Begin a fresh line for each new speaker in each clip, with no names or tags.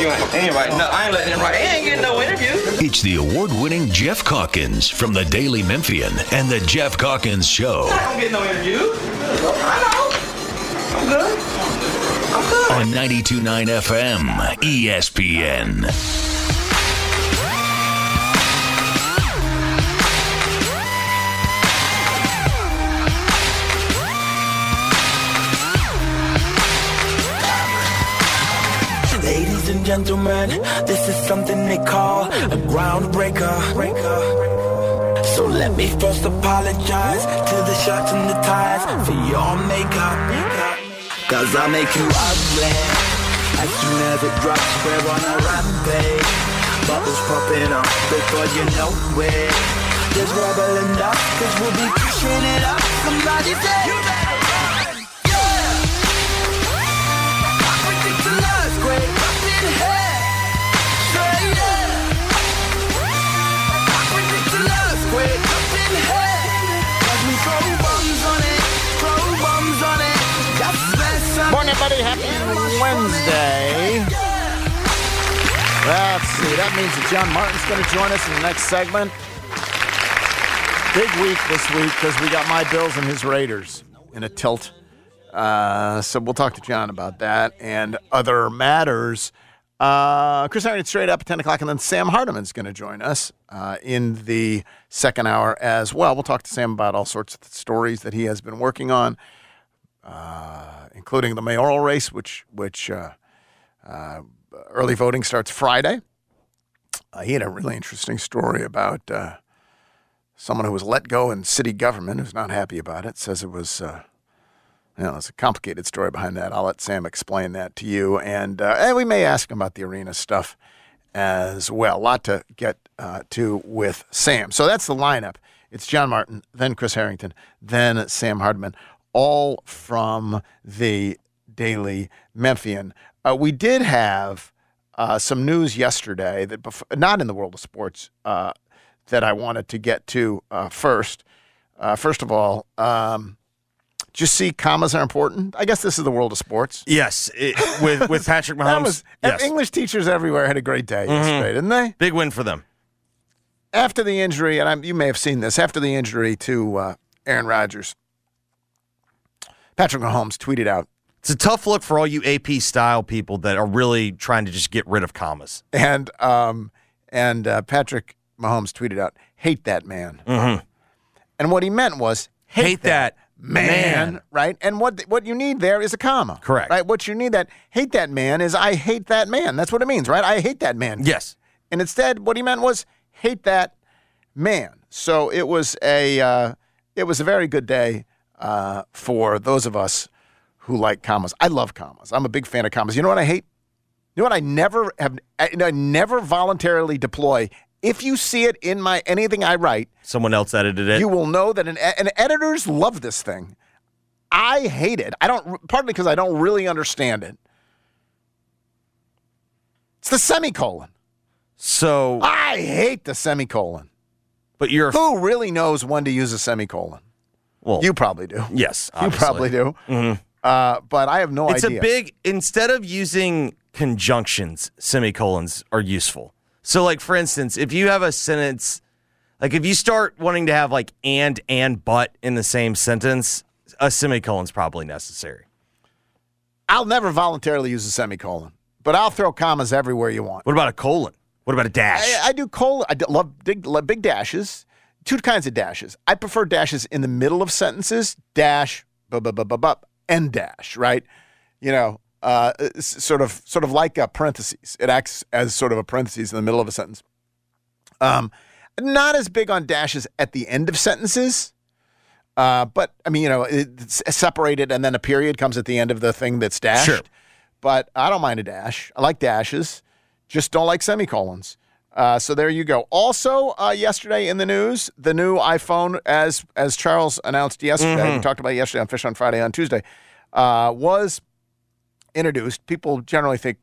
You ain't. No, I ain't letting him write. He ain't getting no interview.
It's the award winning Geoff Calkins from the Daily Memphian and the Geoff Calkins Show
I don't get no interview. I know. I'm good. I'm good.
on 929 FM ESPN.
Ladies and gentlemen, this is something they call a groundbreaker. So let me first apologize to the shirts and the ties for your makeup. Cause I make you ugly. As soon as it drops, we're on a rampage. Bubbles popping up before you know it. There's rubble enough, cause we'll be pushing it up. Somebody say,
Wednesday. Let's see. That means that John Martin's going to join us in the next segment. Big week this week because we got my Bills and his Raiders in a tilt. Uh, so we'll talk to John about that and other matters. Uh, Chris Harrington straight up at 10 o'clock, and then Sam Hardiman's going to join us uh, in the second hour as well. We'll talk to Sam about all sorts of stories that he has been working on, uh, including the mayoral race, which which uh, uh, early voting starts Friday. Uh, he had a really interesting story about uh, someone who was let go in city government who's not happy about it. Says it was, you know, there's a complicated story behind that. I'll let Sam explain that to you, and and we may ask him about the arena stuff as well. A lot to get to with Sam. So that's the lineup. It's John Martin, then Chris Harrington, then Sam Hardiman, all from the Daily Memphian. Uh, we did have uh, some news yesterday that, not in the world of sports, uh, that I wanted to get to uh, first. Uh, first of all, um, just see commas are important. I guess this is the world of sports.
Yes, it, with with Patrick Mahomes.
was,
yes.
English teachers everywhere had a great day yesterday, didn't they?
Big win for them.
After the injury, and I'm, you may have seen this, after the injury to uh, Aaron Rodgers, Patrick Mahomes tweeted out,
It's a tough look for all you AP style people that are really trying to just get rid of commas.
and um, and uh, Patrick Mahomes tweeted out, "Hate that man,"
Mm-hmm.
and what he meant was
Hate that
man,
man.
right? And what what you need there is a comma,
Correct.
Right? What you need that hate that man is I hate that man. That's what it means, right? I hate that man.
Yes.
And instead, what he meant was hate that man. So it was a uh, it was a very good day uh, for those of us who like commas. I love commas. I'm a big fan of commas. You know what I hate? You know what I never have I, I never voluntarily deploy. If you see it in my anything I write,
Someone else edited it.
you will know that an, and editors love this thing. I hate it. I don't partly because I don't really understand it. It's the semicolon.
So,
I hate the semicolon.
but you're
Who really knows when to use a semicolon?
Well.
You probably do.
yes,
You probably do. Uh, but I have no
It's
idea.
It's a big instead of using conjunctions, semicolons are useful. So like for instance, if you have a sentence like if you start wanting to have like and and but in the same sentence, a semicolon's probably necessary.
I'll never voluntarily use a semicolon, but I'll throw commas everywhere you want.
What about a colon? What about a dash?
I, I do colon. I love big, love big dashes. Two kinds of dashes. I prefer dashes in the middle of sentences. Dash, bu- bu- bu- bu- bu- end dash. Right. You know, uh, sort of, sort of like a parentheses. It acts as sort of a parentheses in the middle of a sentence. Um, not as big on dashes at the end of sentences. Uh, but I mean, you know, it's separated, and then a period comes at the end of the thing that's dashed.
Sure.
But I don't mind a dash. I like dashes. Just don't like semicolons. Uh, so there you go. Also, uh, yesterday in the news, the new iPhone, as as Charles announced yesterday, we talked about it yesterday on Fish on Friday on Tuesday, uh, was introduced. People generally think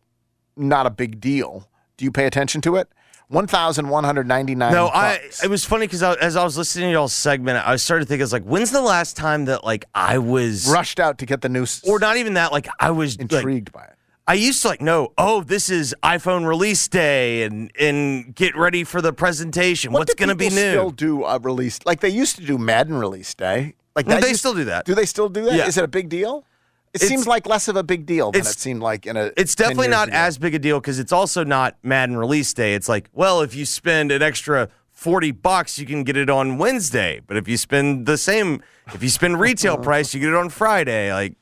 not a big deal. Do you pay attention to it? One thousand one hundred ninety nine.
No, I. It was funny because as I was listening to y'all's segment, I started thinking, I was like, when's the last time that like I was,
rushed out to get the new,
or not even that, like I was like,
intrigued by it.
I used to like know, oh, this is iPhone release day, and and get ready for the presentation.
What
What's going to be new?
Still do a release like they used to do Madden release day. Like
they
used-
still do that.
Do they still do that? Is
Yeah.
it a big deal? It
It's-
seems like less of a big deal than it seemed like in a.
It's definitely not
ago.
as big a deal because it's also not Madden release day. It's like, well, if you spend an extra forty bucks, you can get it on Wednesday. But if you spend the same, if you spend retail price, you get it on Friday. Like,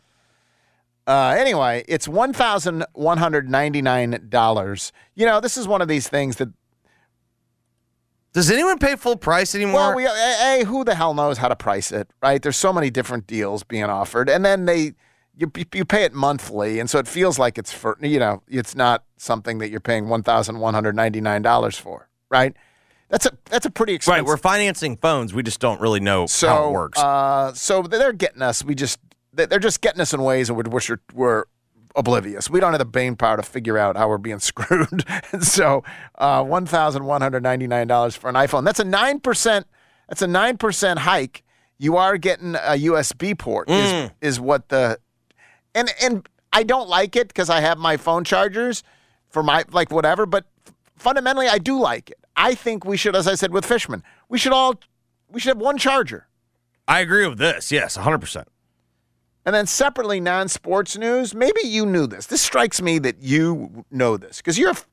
Uh, anyway, it's one thousand one hundred ninety nine dollars. You know, this is one of these things that.
does anyone pay full price anymore?
Well, we, a, a, who the hell knows how to price it, right? There's so many different deals being offered, and then they you you pay it monthly, and so it feels like it's for you know it's not something that you're paying one thousand one hundred ninety nine dollars for, right? That's a that's a pretty expensive.
right, we're financing phones. We just don't really know
so
how it works.
Uh, so they're getting us. We just they're just getting us in ways in which we're, we're oblivious. We don't have the brain power to figure out how we're being screwed. and so uh, one thousand one hundred ninety nine dollars for an iPhone. That's a nine percent. That's a nine percent hike. You are getting a USB port. Is is what the and and I don't like it because I have my phone chargers for my like whatever. But fundamentally, I do like it. I think we should, as I said with Fishman, we should all we should have one charger.
I agree with this. Yes, 100%.
And then separately, non sports news. Maybe you knew this. This strikes me that you know this because you're.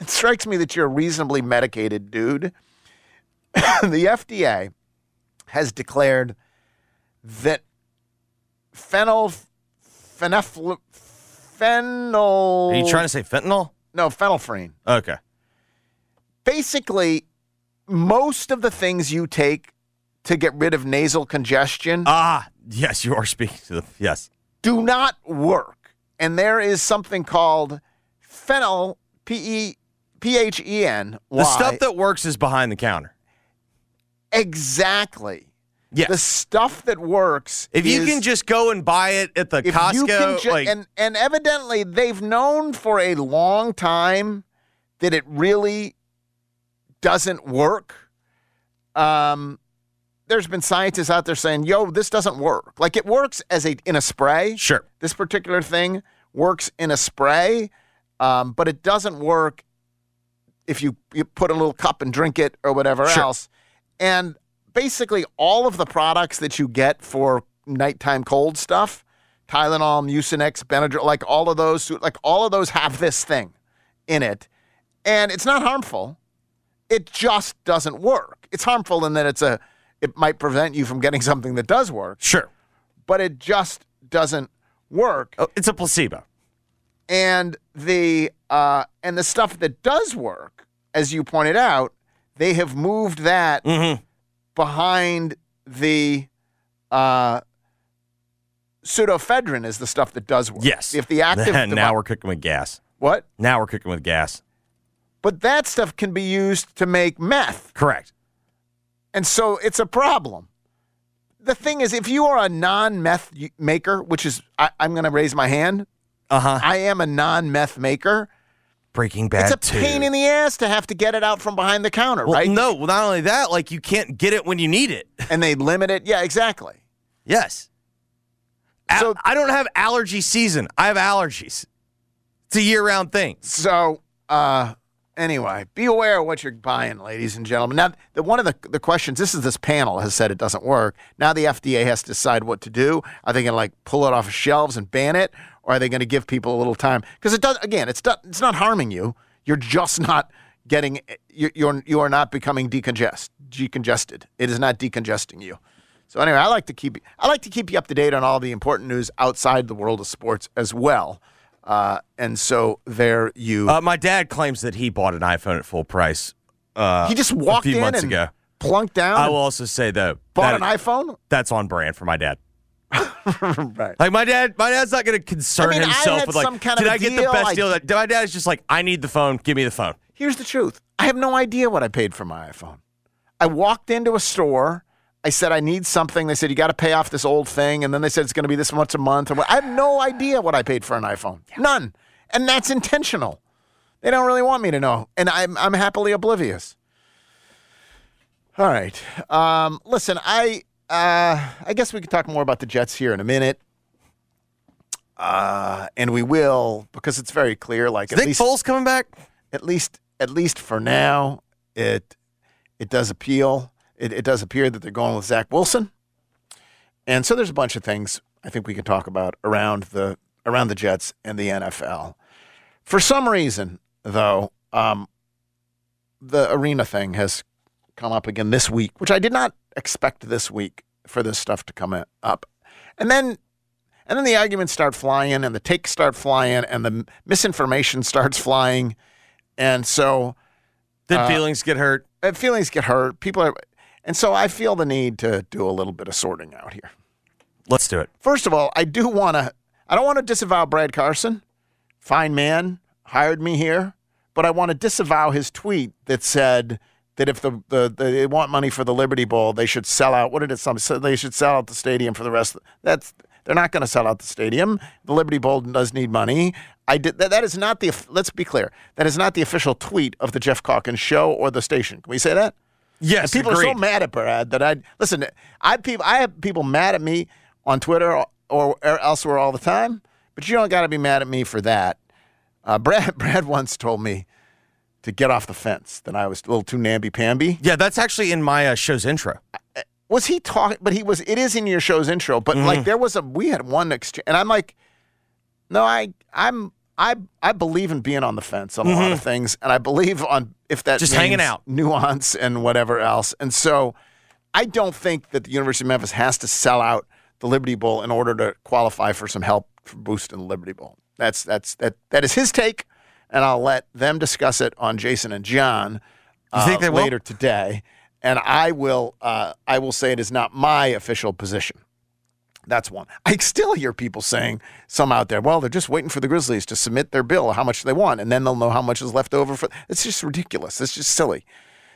It strikes me that you're a reasonably medicated dude. the FDA has declared that phenyl, phenephl, phenyl.
Are you trying to say fentanyl?
No, phenylephrine.
Okay.
Basically, most of the things you take to get rid of nasal congestion
Ah, yes, you are speaking to the. Yes.
do not work. And there is something called phenyl, P E P H E N.
The stuff that works is behind the counter.
exactly
Yes.
the stuff that works.
if you
is-
can just go and buy it at the Costco,
ju-
like,
and and evidently they've known for a long time that it really doesn't work. Um, there's been scientists out there saying, "Yo, this doesn't work. Like it works as a in a spray.
sure.
This particular thing works in a spray, um, but it doesn't work if you, you put a little cup and drink it or whatever
Sure.
else. And basically, all of the products that you get for nighttime cold stuff, Tylenol, Mucinex, Benadryl, like all of those, like all of those have this thing in it, and it's not harmful. It just doesn't work. It's harmful in that it's a, it might prevent you from getting something that does work,
Sure.
but it just doesn't work
Oh, it's a placebo.
and the uh, and the stuff that does work, as you pointed out, they have moved that
Mm-hmm.
behind the uh, pseudoephedrine is the stuff that does work.
Yes.
If the active
now
devi-
we're cooking with gas.
what?
Now we're cooking with gas.
But that stuff can be used to make meth,
Correct.
And so it's a problem. The thing is, if you are a non-meth maker, which is I, I'm going to raise my hand,
Uh huh.
I am a non-meth maker.
Breaking Bad
It's a pain in the ass to have to get it out from behind the counter,
well,
right?
No, well, not only that, like you can't get it when you need it.
And they limit it. Yeah, exactly.
yes.
So-
I don't have allergy season. I have allergies. It's a year-round thing.
So, uh, anyway, be aware of what you're buying, ladies and gentlemen. Now, the, one of the, the questions, this is this panel has said it doesn't work. Now the FDA has to decide what to do. Are they going to like pull it off of shelves and ban it, or are they going to give people a little time? Because it does. Again, it's not, it's not harming you. You're just not getting. You're you're, you are not becoming decongest decongested. It is not decongesting you. So anyway, I like to keep I like to keep you up to date on all the important news outside the world of sports as well. Uh, and so there you.
Uh, my dad claims that he bought an iPhone at full price. Uh,
he just walked
a few
in
months
and
ago.
plunked down.
I will also say though,
bought
that-
an iPhone.
That's on brand for my dad.
right.
Like my dad, my dad's not going to concern
I mean,
himself with like,
kind
did I get the best
I-
deal? That my dad is just like, I need the phone. Give me the phone.
Here's the truth. I have no idea what I paid for my iPhone. I walked into a store. I said I need something. They said you got to pay off this old thing, and then they said it's going to be this much a month. I have no idea what I paid for an iPhone. None, and that's intentional. They don't really want me to know, and I'm I'm happily oblivious. All right. Um, listen, I uh, I guess we could talk more about the Jets here in a minute. Uh, and we will because it's very clear. Like at
Nick
least
Foles coming back?
at least at least for now, it it does appeal. It, it does appear that they're going with Zach Wilson, and so there's a bunch of things I think we can talk about around the around the Jets and the NFL. For some reason, though, um, the arena thing has come up again this week, which I did not expect this week for this stuff to come up, and then and then the arguments start flying, and the takes start flying, and the misinformation starts flying. And so
Did
Uh,
feelings get hurt?
feelings get hurt. People are, and so I feel the need to do a little bit of sorting out here.
Let's do it.
First of all, I do want to, I don't want to disavow Brad Carson. Fine man, hired me here. But I want to disavow his tweet that said that if the, the, the they want money for the Liberty Bowl, they should sell out. What did it say? So they should sell out the stadium for the rest. Of, that's they're not going to sell out the stadium. The Liberty Bowl does need money. I did that. That is not the. Let's be clear. That is not the official tweet of the Geoff Calkins show or the station. Can we say that?
Yes,
people are so mad at Brad that I listen. I people I have people mad at me on Twitter or, or elsewhere all the time, but you don't got to be mad at me for that. Uh, Brad Brad once told me to get off the fence that I was a little too namby pamby.
Yeah, that's actually in my uh, show's intro.
Was he talking? But he was. It is in your show's intro. But
Mm-hmm.
like there was a we had one exchange, and I'm like, no, I I'm. I, I believe in being on the fence on a lot of things, and I believe on if that
Mm-hmm. Just hanging out.
nuance and whatever else. And so, I don't think that the University of Memphis has to sell out the Liberty Bowl in order to qualify for some help for boosting the Liberty Bowl. That's that's that that is his take, and I'll let them discuss it on Jason and John uh, later today. And I will uh, I will say it is not my official position. That's one. I still hear people saying, some out there, well, they're just waiting for the Grizzlies to submit their bill, how much they want, and then they'll know how much is left over for. It's just ridiculous. It's just silly.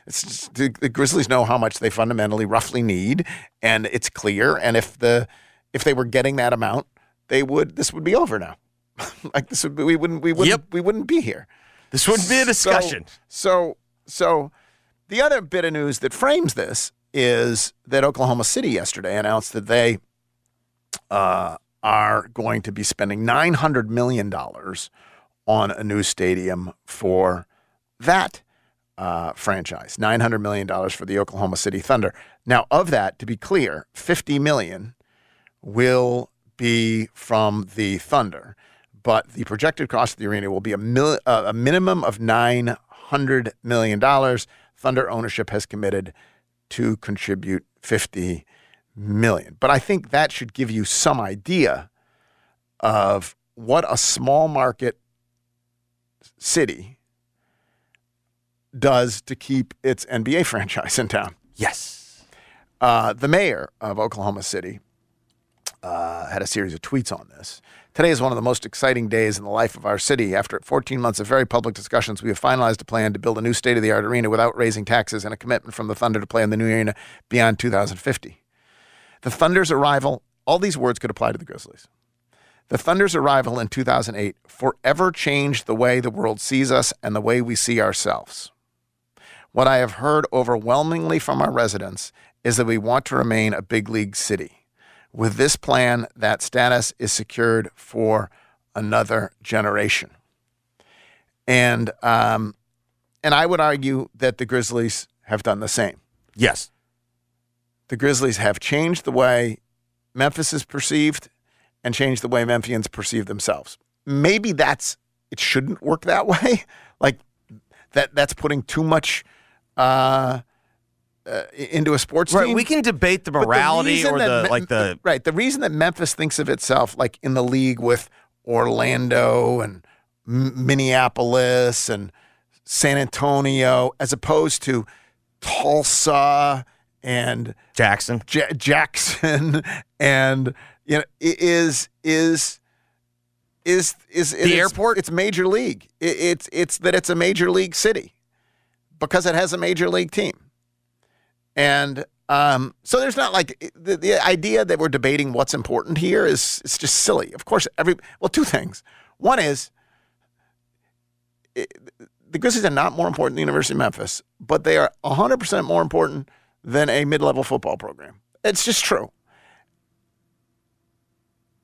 It's just, the, the Grizzlies know how much they fundamentally roughly need, and it's clear. And if the if they were getting that amount, they would. This would be over now. like this would be, we wouldn't we wouldn't
Yep.
we wouldn't be here.
This wouldn't be a discussion.
So, so, so the other bit of news that frames this is that Oklahoma City yesterday announced that they uh, are going to be spending nine hundred million dollars on a new stadium for that uh, franchise. Nine hundred million dollars for the Oklahoma City Thunder. Now, of that, to be clear, fifty million will be from the Thunder, but the projected cost of the arena will be a, mil- uh, a minimum of nine hundred million dollars. Thunder ownership has committed to contribute fifty million, but I think that should give you some idea of what a small market city does to keep its NBA franchise in town.
Yes.
Uh, the mayor of Oklahoma City uh, had a series of tweets on this. Today is one of the most exciting days in the life of our city. After 14 months of very public discussions, we have finalized a plan to build a new state of the art arena without raising taxes and a commitment from the Thunder to play in the new arena beyond 2050. The Thunder's arrival, all these words could apply to the Grizzlies. The Thunder's arrival in 2008 forever changed the way the world sees us and the way we see ourselves. What I have heard overwhelmingly from our residents is that we want to remain a big league city. With this plan, that status is secured for another generation. And um, and I would argue that the Grizzlies have done the same.
Yes.
The Grizzlies have changed the way Memphis is perceived and changed the way Memphians perceive themselves. Maybe that's it shouldn't work that way. Like that that's putting too much uh, uh, into a sports
Right.
team.
We can debate the
But the
morality or the
Me-
like the
right. The reason that Memphis thinks of itself like in the league with Orlando and M- Minneapolis and San Antonio, as opposed to Tulsa and
Jackson.
Ja- Jackson and you know i- is is is is
The
is-
airport?
It's major league. It, it's it's that it's a major league city because it has a major league team, and um, so there's not like the, the idea that we're debating what's important here is it's just silly. Of course, every well, two things. One is it, the Grizzlies are not more important than the University of Memphis, but they are 100% more important than a mid level football program. It's just true.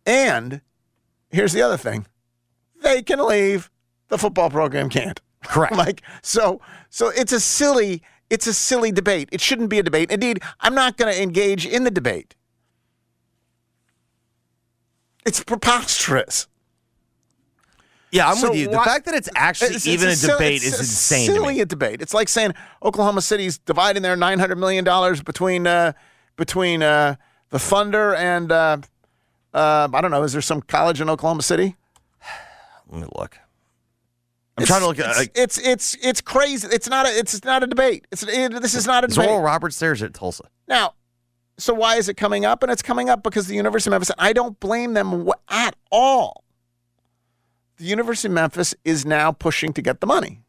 And here's the other thing they can leave, the football program can't.
Correct.
like so so it's a silly it's a silly debate. It shouldn't be a debate. Indeed, I'm not going to engage in the debate. It's preposterous.
Yeah, I'm
So
with you. The
why-
fact that it's actually
It's- it's
even a,
silly-
debate
it's
is
a
insane to
Silly
me.
a debate. It's like saying Oklahoma City's dividing their nine hundred million dollars between uh, between uh, the Thunder and uh, uh, I don't know. Is there some college in Oklahoma City?
Let me look. I'm trying to look at
It's
like,
it's it's, it's crazy. It's not a it's not a debate. It's it, this is not a
is
debate.
Oral Roberts there or it Tulsa?
Now, so why is it coming up? And it's coming up because the University of Memphis, I don't blame them at all. The University of Memphis is now pushing to get the money.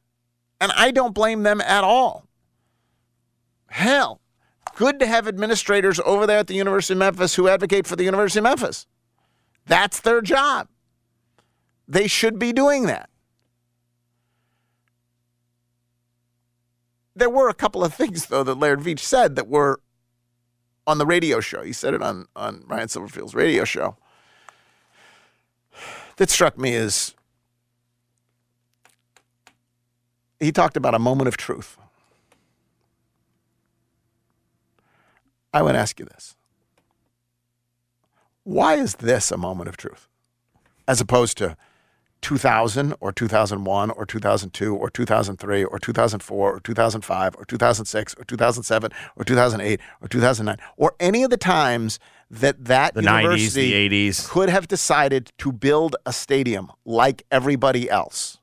And I don't blame them at all. Hell, good to have administrators over there at the University of Memphis who advocate for the University of Memphis. That's their job. They should be doing that. There were a couple of things, though, that Laird Veatch said that were on the radio show. He said it on, on Ryan Silverfield's radio show. That struck me as he talked about a moment of truth. I would ask you this why is this a moment of truth as opposed to 2000 or 2001 or 2002 or 2003 or 2004 or 2005 or 2006 or 2007 or 2008 or 2009 or any of the times that that
The 90s,
university
the 80s.
could have decided to build a stadium like everybody else.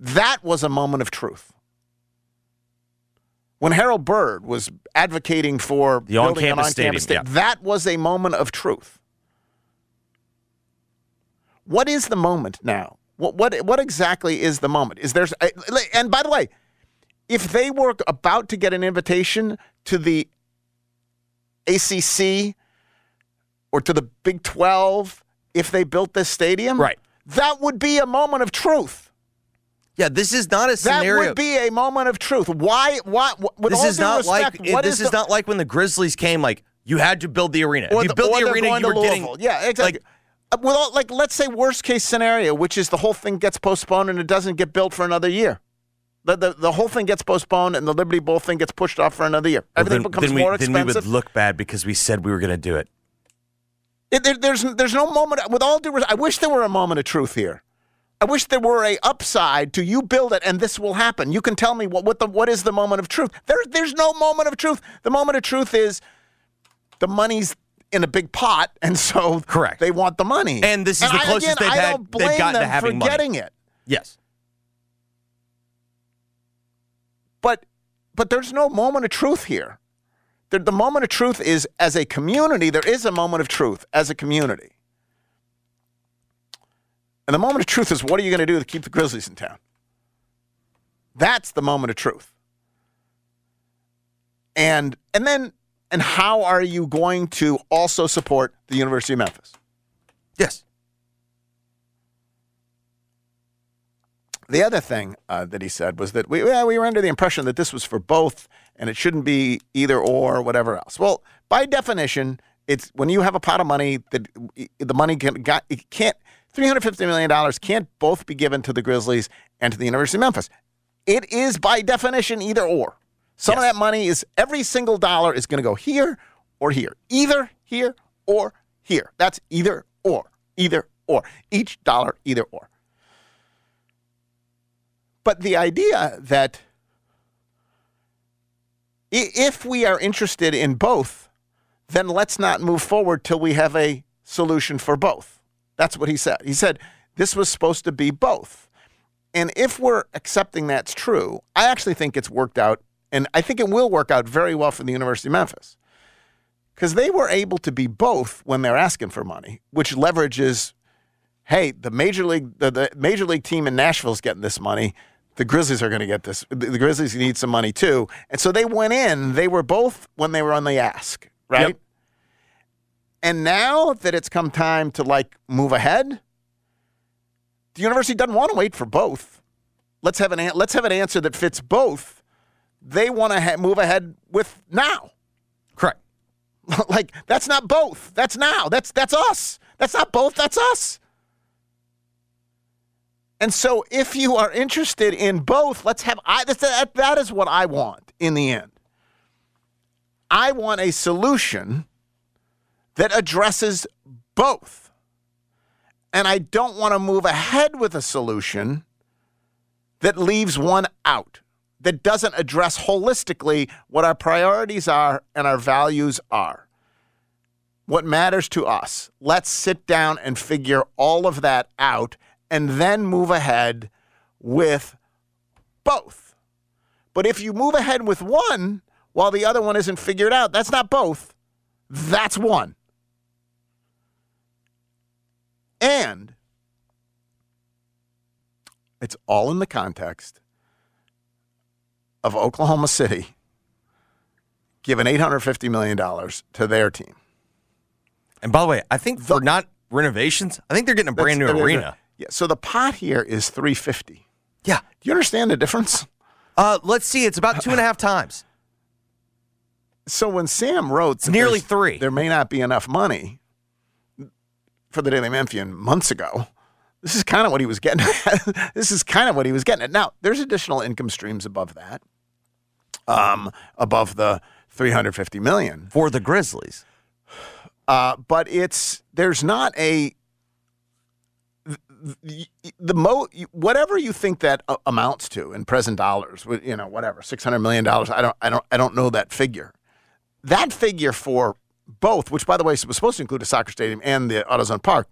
That was a moment of truth. When Harold Byrd was advocating for
The
building an
on-campus
on-campus
stadium,
sta- that was a moment of truth. What is the moment now? What what what exactly is the moment? Is there uh, and by the way, if they were about to get an invitation to the ACC or to the Big 12 if they built this stadium,
Right.
That would be a moment of truth.
Yeah, this is not a scenario.
That would be a moment of truth. Why? Why? With
this
all
is
due
not
respect,
like
what
this is,
the-
not like when the Grizzlies came. Like you had to build the arena. if you
the-
built the arena, you were getting
yeah, exactly. Uh, well, like let's say worst case scenario, which is the whole thing gets postponed and it doesn't get built for another year. The, the, the whole thing gets postponed and the Liberty Bowl thing gets pushed off for another year.
Well,
Everything
then,
becomes
then we,
more
Then we would look bad because we said we were going to do it.
It, there, there's there's no moment. With all due respect, I wish there were a moment of truth here. I wish there were a upside to you build it and this will happen. You can tell me what what the what is the moment of truth. There there's no moment of truth. The moment of truth is the money's in a big pot, and so
Correct.
They want the money,
And this is the
I-
closest
again,
they've
I
had- they've gotten to having money.
getting it,
Yes.
but but there's no moment of truth here. The, the moment of truth is as a community. There is a moment of truth as a community. And the moment of truth is what are you going to do to keep the Grizzlies in town? That's the moment of truth. And and then and how are you going to also support the University of Memphis?
Yes.
The other thing uh, that he said was that we well, we were under the impression that this was for both, and it shouldn't be either or or whatever else. Well, by definition, it's when you have a pot of money that the money can, got, it can't three hundred fifty million dollars can't both be given to the Grizzlies and to the University of Memphis. It is by definition either or. Some of that money is every single dollar is going to go here or here, either here or here. That's either or, either or. Each dollar, either or. But the idea that if we are interested in both, then let's not move forward till we have a solution for both. That's what he said. He said this was supposed to be both. And if we're accepting that's true, I actually think it's worked out, and I think it will work out very well for the University of Memphis. Because they were able to be both when they're asking for money, which leverages hey, the major league the, the major league team in Nashville is getting this money. The Grizzlies are going to get this. The, the Grizzlies need some money too, and so they went in. They were both when they were on the ask, right?
Yep.
And now that it's come time to like move ahead, the university doesn't want to wait for both. Let's have an let's have an answer that fits both. They want to ha- move ahead with now.
Correct.
like that's not both. That's now. That's that's us. That's not both. That's us. And so, if you are interested in both, let's have. I that, that is what I want in the end. I want a solution that addresses both, and I don't want to move ahead with a solution that leaves one out, that doesn't address holistically what our priorities are and our values are. What matters to us. Let's sit down and figure all of that out and then move ahead with both. But if you move ahead with one while the other one isn't figured out, that's not both, that's one. And it's all in the context of Oklahoma City giving $850 million to their team.
And by the way, I think for not renovations, I think they're getting a brand new arena.
Yeah, so the pot here is 350.
Yeah.
Do you understand the difference?
Uh, let's see. It's about two and a half times.
So when Sam wrote
nearly three.
there may not be enough money for the Daily Memphian months ago, this is kind of what he was getting at. this is kind of what he was getting at. Now, there's additional income streams above that, um, above the 350 million.
for the Grizzlies.
Uh, but it's there's not a the, the mo whatever you think that amounts to in present dollars, you know, whatever six hundred million dollars. I don't, I don't, I don't know that figure. That figure for both, which by the way was supposed to include a soccer stadium and the AutoZone Park,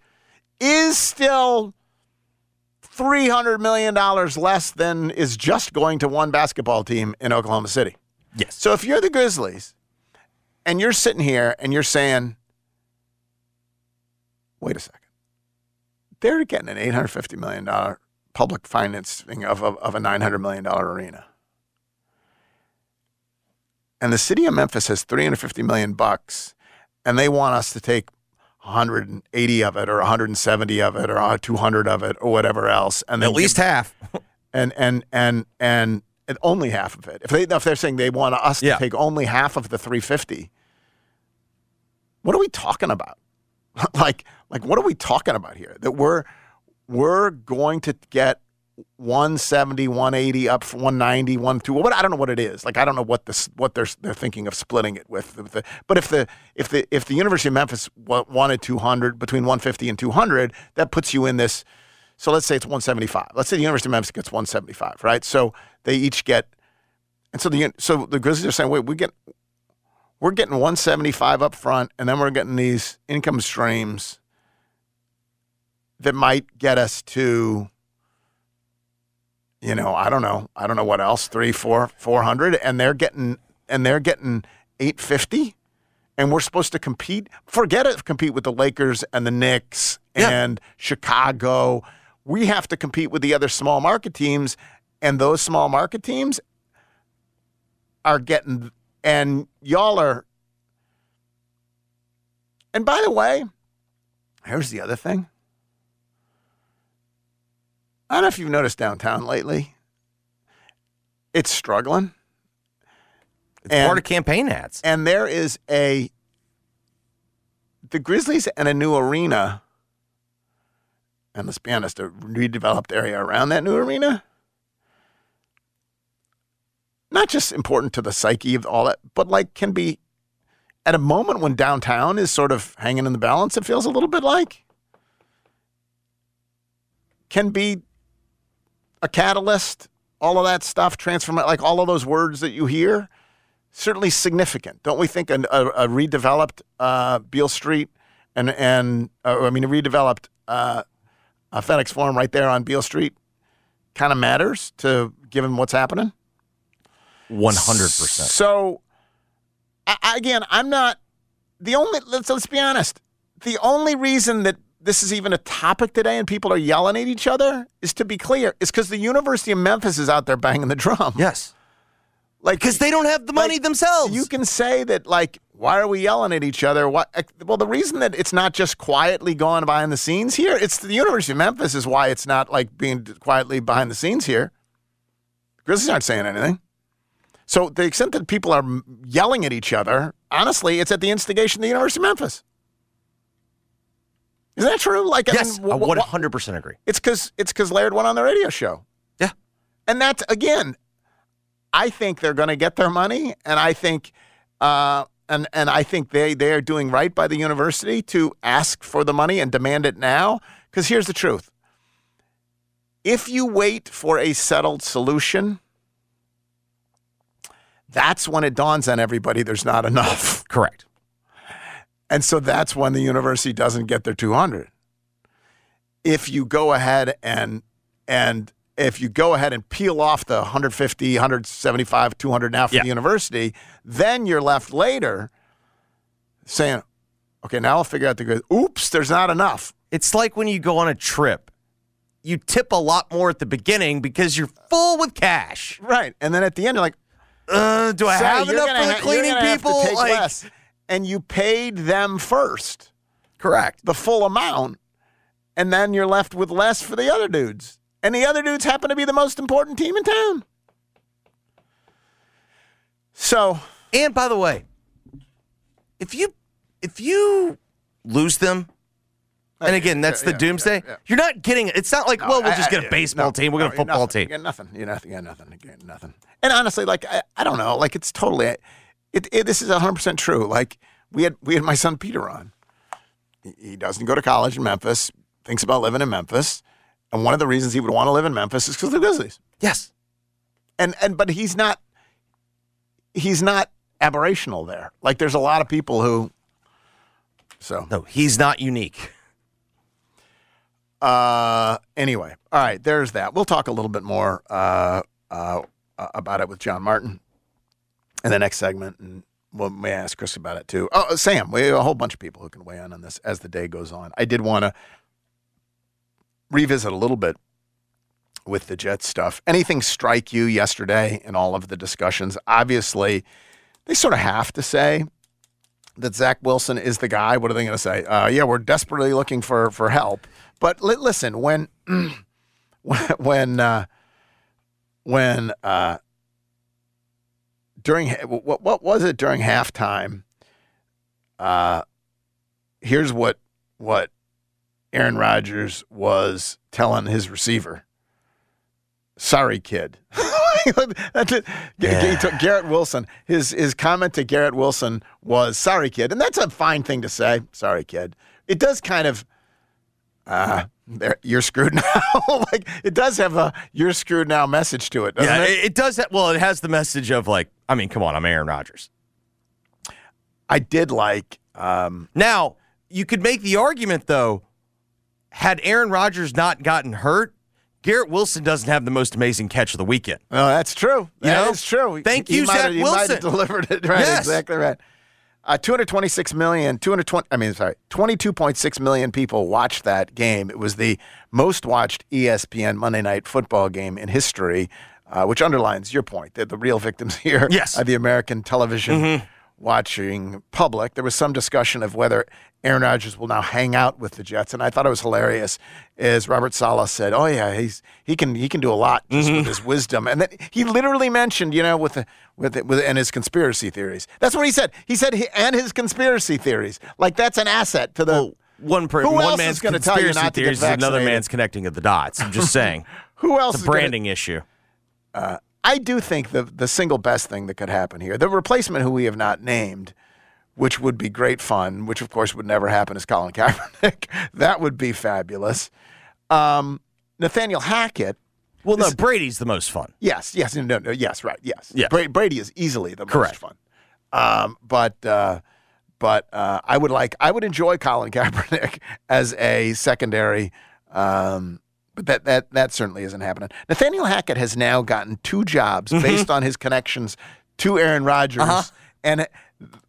is still three hundred million dollars less than is just going to one basketball team in Oklahoma City.
Yes.
So if you're the Grizzlies and you're sitting here and you're saying, wait a second, they're getting an $850 million public financing of, of, of a $900 million arena. And the city of Memphis has 350 million bucks, and they want us to take 180 of it, or 170 of it, or 200 of it, or whatever else, and
At least
give-
half.
and and and and and only half of it. If they if they're saying they want us
Yeah.
to take only half of the 350, what are we talking about? like like what are we talking about here? That we're we're going to get 170, 180 up for 190, 120. What I don't know what it is. Like I don't know what this what they're they're thinking of splitting it with. with the, but if the if the if the University of Memphis wanted 200 between 150 and 200, that puts you in this so let's say it's 175. Let's say the University of Memphis gets 175, right? So they each get, and so the so the Grizzlies are saying, wait, we get, we're getting 175 up front, and then we're getting these income streams that might get us to, you know, I don't know, I don't know what else, three, four, four hundred, and they're getting and they're getting 850 and we're supposed to compete. Forget it, compete with the Lakers and the Knicks
Yeah.
and Chicago. We have to compete with the other small market teams, and those small market teams are getting. And y'all are. And by the way, Here's the other thing. I don't know if you've noticed downtown lately. It's struggling.
It's
And-
part of campaign ads.
And there is a the Grizzlies and a new arena, and let's be honest, a redeveloped area around that new arena. Not just important to the psyche of all that, but like can be at a moment when downtown is sort of hanging in the balance, it feels a little bit like can be a catalyst, all of that stuff, transform like all of those words that you hear certainly significant. Don't we think a, a, a redeveloped uh, Beale Street and and uh, I mean a redeveloped uh, uh, FedEx Forum right there on Beale Street kind of matters to given what's happening?
100%.
So I- again, I'm not the only. Let's let's be honest. The only reason that this is even a topic today and people are yelling at each other is to be clear, is because the University of Memphis is out there banging the drum.
Yes.
like
Because they don't have the money
Like,
themselves.
You can say that, like, why are we yelling at each other? What? Well, the reason that it's not just quietly going behind the scenes here, it's the University of Memphis is why it's not like being quietly behind the scenes here. Grizzlies aren't saying anything. So the extent that people are yelling at each other, honestly, it's at the instigation of the University of Memphis. Isn't that true? Like, I
yes,
mean,
I
wh- wh-
100% agree.
it's because it's because Laird went on the radio show.
Yeah.
And that's again, I think they're going to get their money, and I think, uh, and and I think they they are doing right by the university to ask for the money and demand it now. Because here's the truth: if you wait for a settled solution, that's when it dawns on everybody there's not enough.
Correct.
And so that's when the university doesn't get their 200. If you go ahead and and if you go ahead and peel off the 150, 175, 200 now for
Yeah.
the university, then you're left later saying, okay, now I'll figure out the good. Oops, there's not enough.
It's like when you go on a trip. You tip a lot more at the beginning because you're full with cash.
Right. And then at the end, you're like,
Uh, do I
"Say,
have enough for the
ha-
cleaning people? Like,
less. And you paid them first.
correct.
the full amount, and then you're left with less for the other dudes. And the other dudes happen to be the most important team in town. So,
And by the way, if you if you lose them, and again, that's the
yeah,
doomsday.
yeah, yeah.
You're not getting. It's not like, well, we'll
I-
just get a baseball
no,
team. We'll
no,
get a football
nothing. You
team.
get nothing. You. You nothing. You get nothing. And honestly, like I, I don't know. Like it's totally. It, it this is 100 percent true. Like we had we had my son Peter on. He, he doesn't go to college in Memphis. Thinks about living in Memphis. And one of the reasons he would want to live in Memphis is because of the Grizzlies.
Yes.
and and but he's not he's not aberrational there. Like there's a lot of people who so
No, he's not unique.
uh anyway, all right, there's that. We'll talk a little bit more uh uh about it with John Martin in the next segment and we'll ask Chris about it too. Oh, Sam, we have a whole bunch of people who can weigh in on this as the day goes on. I did want to revisit a little bit with the Jets stuff. Anything strike you yesterday in all of the discussions? Obviously, they sort of have to say that Zach Wilson is the guy. What are they going to say? Uh, yeah, we're desperately looking for for help. But li- listen, when when uh, when uh, during what what was it during halftime? Uh, here's what what Aaron Rodgers was telling his receiver. Sorry, kid. That's it.
Yeah.
Garrett Wilson. His his comment to Garrett Wilson was "Sorry, kid," and that's a fine thing to say. Sorry, kid. It does kind of, uh, you're screwed now. like it does have a "you're screwed now" message to it, doesn't
Yeah,
it?
it, it does. Have, well, it has the message of like, I mean, come on, I'm Aaron Rodgers.
I did like. Um,
Now, you could make the argument though, had Aaron Rodgers not gotten hurt, Garrett Wilson doesn't have the most amazing catch of the weekend.
oh, that's true.
You
That
know?
is true.
Thank
He
you,
might
Zach
have- He might have
Wilson.
delivered it right.
Yes.
Exactly right. Uh, 226 million, 220, I mean, sorry, 22.6 million people watched that game. It was the most watched ESPN Monday Night Football game in history, uh, which underlines your point that the real victims here
Yes.
are the American television watching Public, there was some discussion of whether Aaron Rodgers will now hang out with the Jets, and I thought it was hilarious. Is Robert Saleh said, "Oh yeah, he's he can he can do a lot just with his mm-hmm. wisdom," and then he literally mentioned, you know, with the, with the, with and his conspiracy theories. That's what he said. He said he, and his conspiracy theories. Like that's an asset to the.
Well, one per,
Who
one man's
is gonna tell you
conspiracy
not to get
theories is another man's connecting of the dots. I'm just saying.
who else
it's
is
a
gonna-
branding issue.
Uh, I do think the the single best thing that could happen here, the replacement who we have not named, which would be great fun, which of course would never happen, is Colin Kaepernick. that would be fabulous. Um, Nathaniel Hackett.
Well, no,
This-
Brady's the most fun.
Yes, yes, no, no, yes, right, yes.
Yes.
Bra- Brady is easily the
Correct.
most fun. Um, but uh, but uh, I would like I would enjoy Colin Kaepernick as a secondary. Um, but that that that certainly isn't happening. Nathaniel Hackett has now gotten two jobs based on his connections to Aaron Rodgers,
Mm-hmm. Uh-huh.
and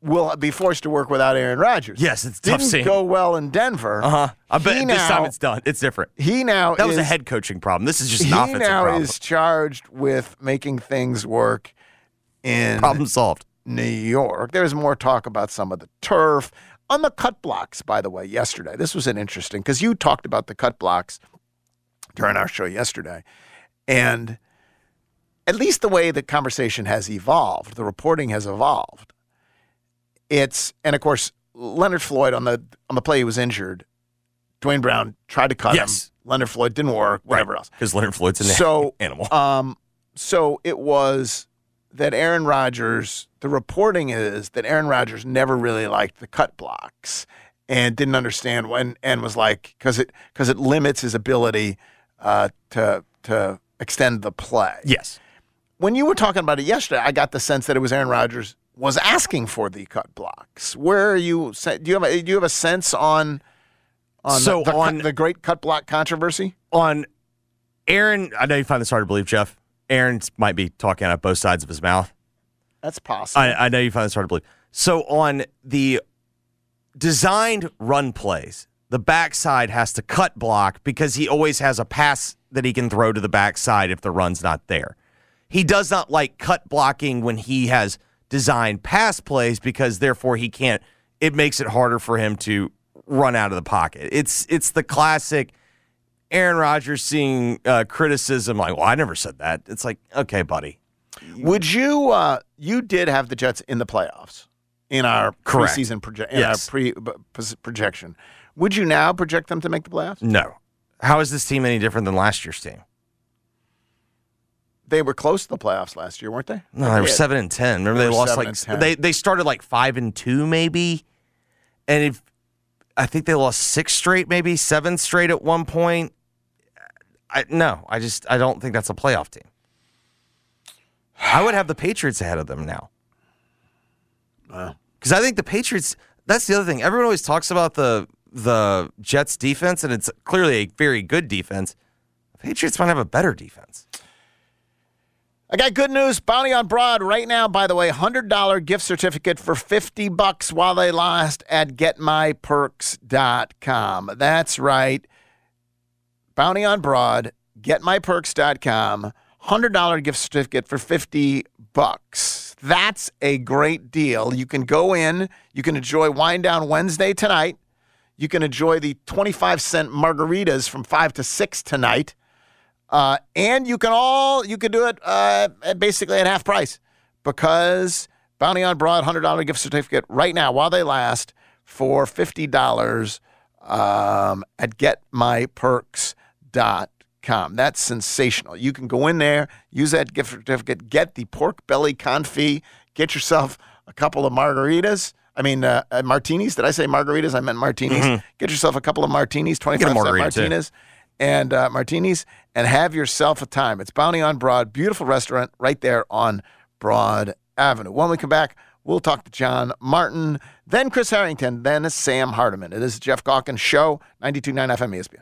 will be forced to work without Aaron Rodgers.
Yes, it's tough
Didn't
seeing.
go well in Denver.
Uh huh. I bet this time it's done. It's different.
He now
That was a head coaching problem. This is just an
he
offensive
now
problem.
is charged with making things work in
problem solved.
New York. There was more talk about some of the turf on the cut blocks, by the way, yesterday. This was an interesting because you talked about the cut blocks during our show yesterday. And at least the way the conversation has evolved, the reporting has evolved. It's and of course Leonard Floyd on the on the play he was injured. Duane Brown tried to cut
Yes.
him. Leonard Floyd didn't work. Whatever else.
Because Leonard Floyd's an
So
animal.
Um, so it was that Aaron Rodgers. The reporting is that Aaron Rodgers never really liked the cut blocks and didn't understand when and was like because it because it limits his ability uh, to to extend the play.
yes.
When you were talking about it yesterday, I got the sense that it was Aaron Rodgers was asking for the cut blocks. Where are you? Do you have a, do you have a sense on on
So
the, the,
on-
the great cut block controversy?
On Aaron, I know you find this hard to believe, Geoff. Aaron might be talking out of both sides of his mouth.
That's possible.
I, I know you find this hard to believe. So on the designed run plays, the backside has to cut block because he always has a pass that he can throw to the backside if the run's not there. He does not like cut blocking when he has designed pass plays because therefore he can't it makes it harder for him to run out of the pocket. It's it's the classic Aaron Rodgers seeing uh, criticism like, "Well, I never said that." It's like, "Okay, buddy."
Would you? Uh, you did have the Jets in the playoffs in our
Correct.
preseason proje- in
Yes.
our pre pos- projection. Would you now project them to make the playoffs?
No. How is this team any different than last year's team?
They were close to the playoffs last year, weren't they?
No, they were seven and ten. Remember
They
they, lost like they they started like five and two maybe, and if I think they lost six straight, maybe seven straight at one point. I, no, I just I don't think that's a playoff team. I would have the Patriots ahead of them now. Because I think the Patriots. That's the other thing. Everyone always talks about the the Jets defense, and it's clearly a very good defense. The Patriots might have a better defense.
I got good news. Bounty on Broad right now, by the way, $100 gift certificate for 50 bucks while they last at getmyperks.com. That's right. Bounty on Broad, getmyperks.com. $100 gift certificate for 50 bucks. That's a great deal. You can go in, you can enjoy Wine Down Wednesday tonight. You can enjoy the 25 cent margaritas from 5 to 6 tonight. Uh, and you can all you can do it uh, basically at half price because Bounty on Broad hundred dollar gift certificate right now while they last for fifty dollars um, at getmyperks.com. That's sensational. You can go in there, use that gift certificate, get the pork belly confit, get yourself a couple of margaritas. I mean, uh, uh, martinis. Did I say margaritas? I meant martinis. Get yourself a couple of martinis, 25 cent
margarita, too.
martinis and uh, martinis and have yourself a time. It's Bounty on Broad, beautiful restaurant right there on Broad Avenue. When we come back, we'll talk to John Martin, then Chris Harrington, then Sam Hardiman. It is the Geoff Calkins Show, 92.9 FM ESPN.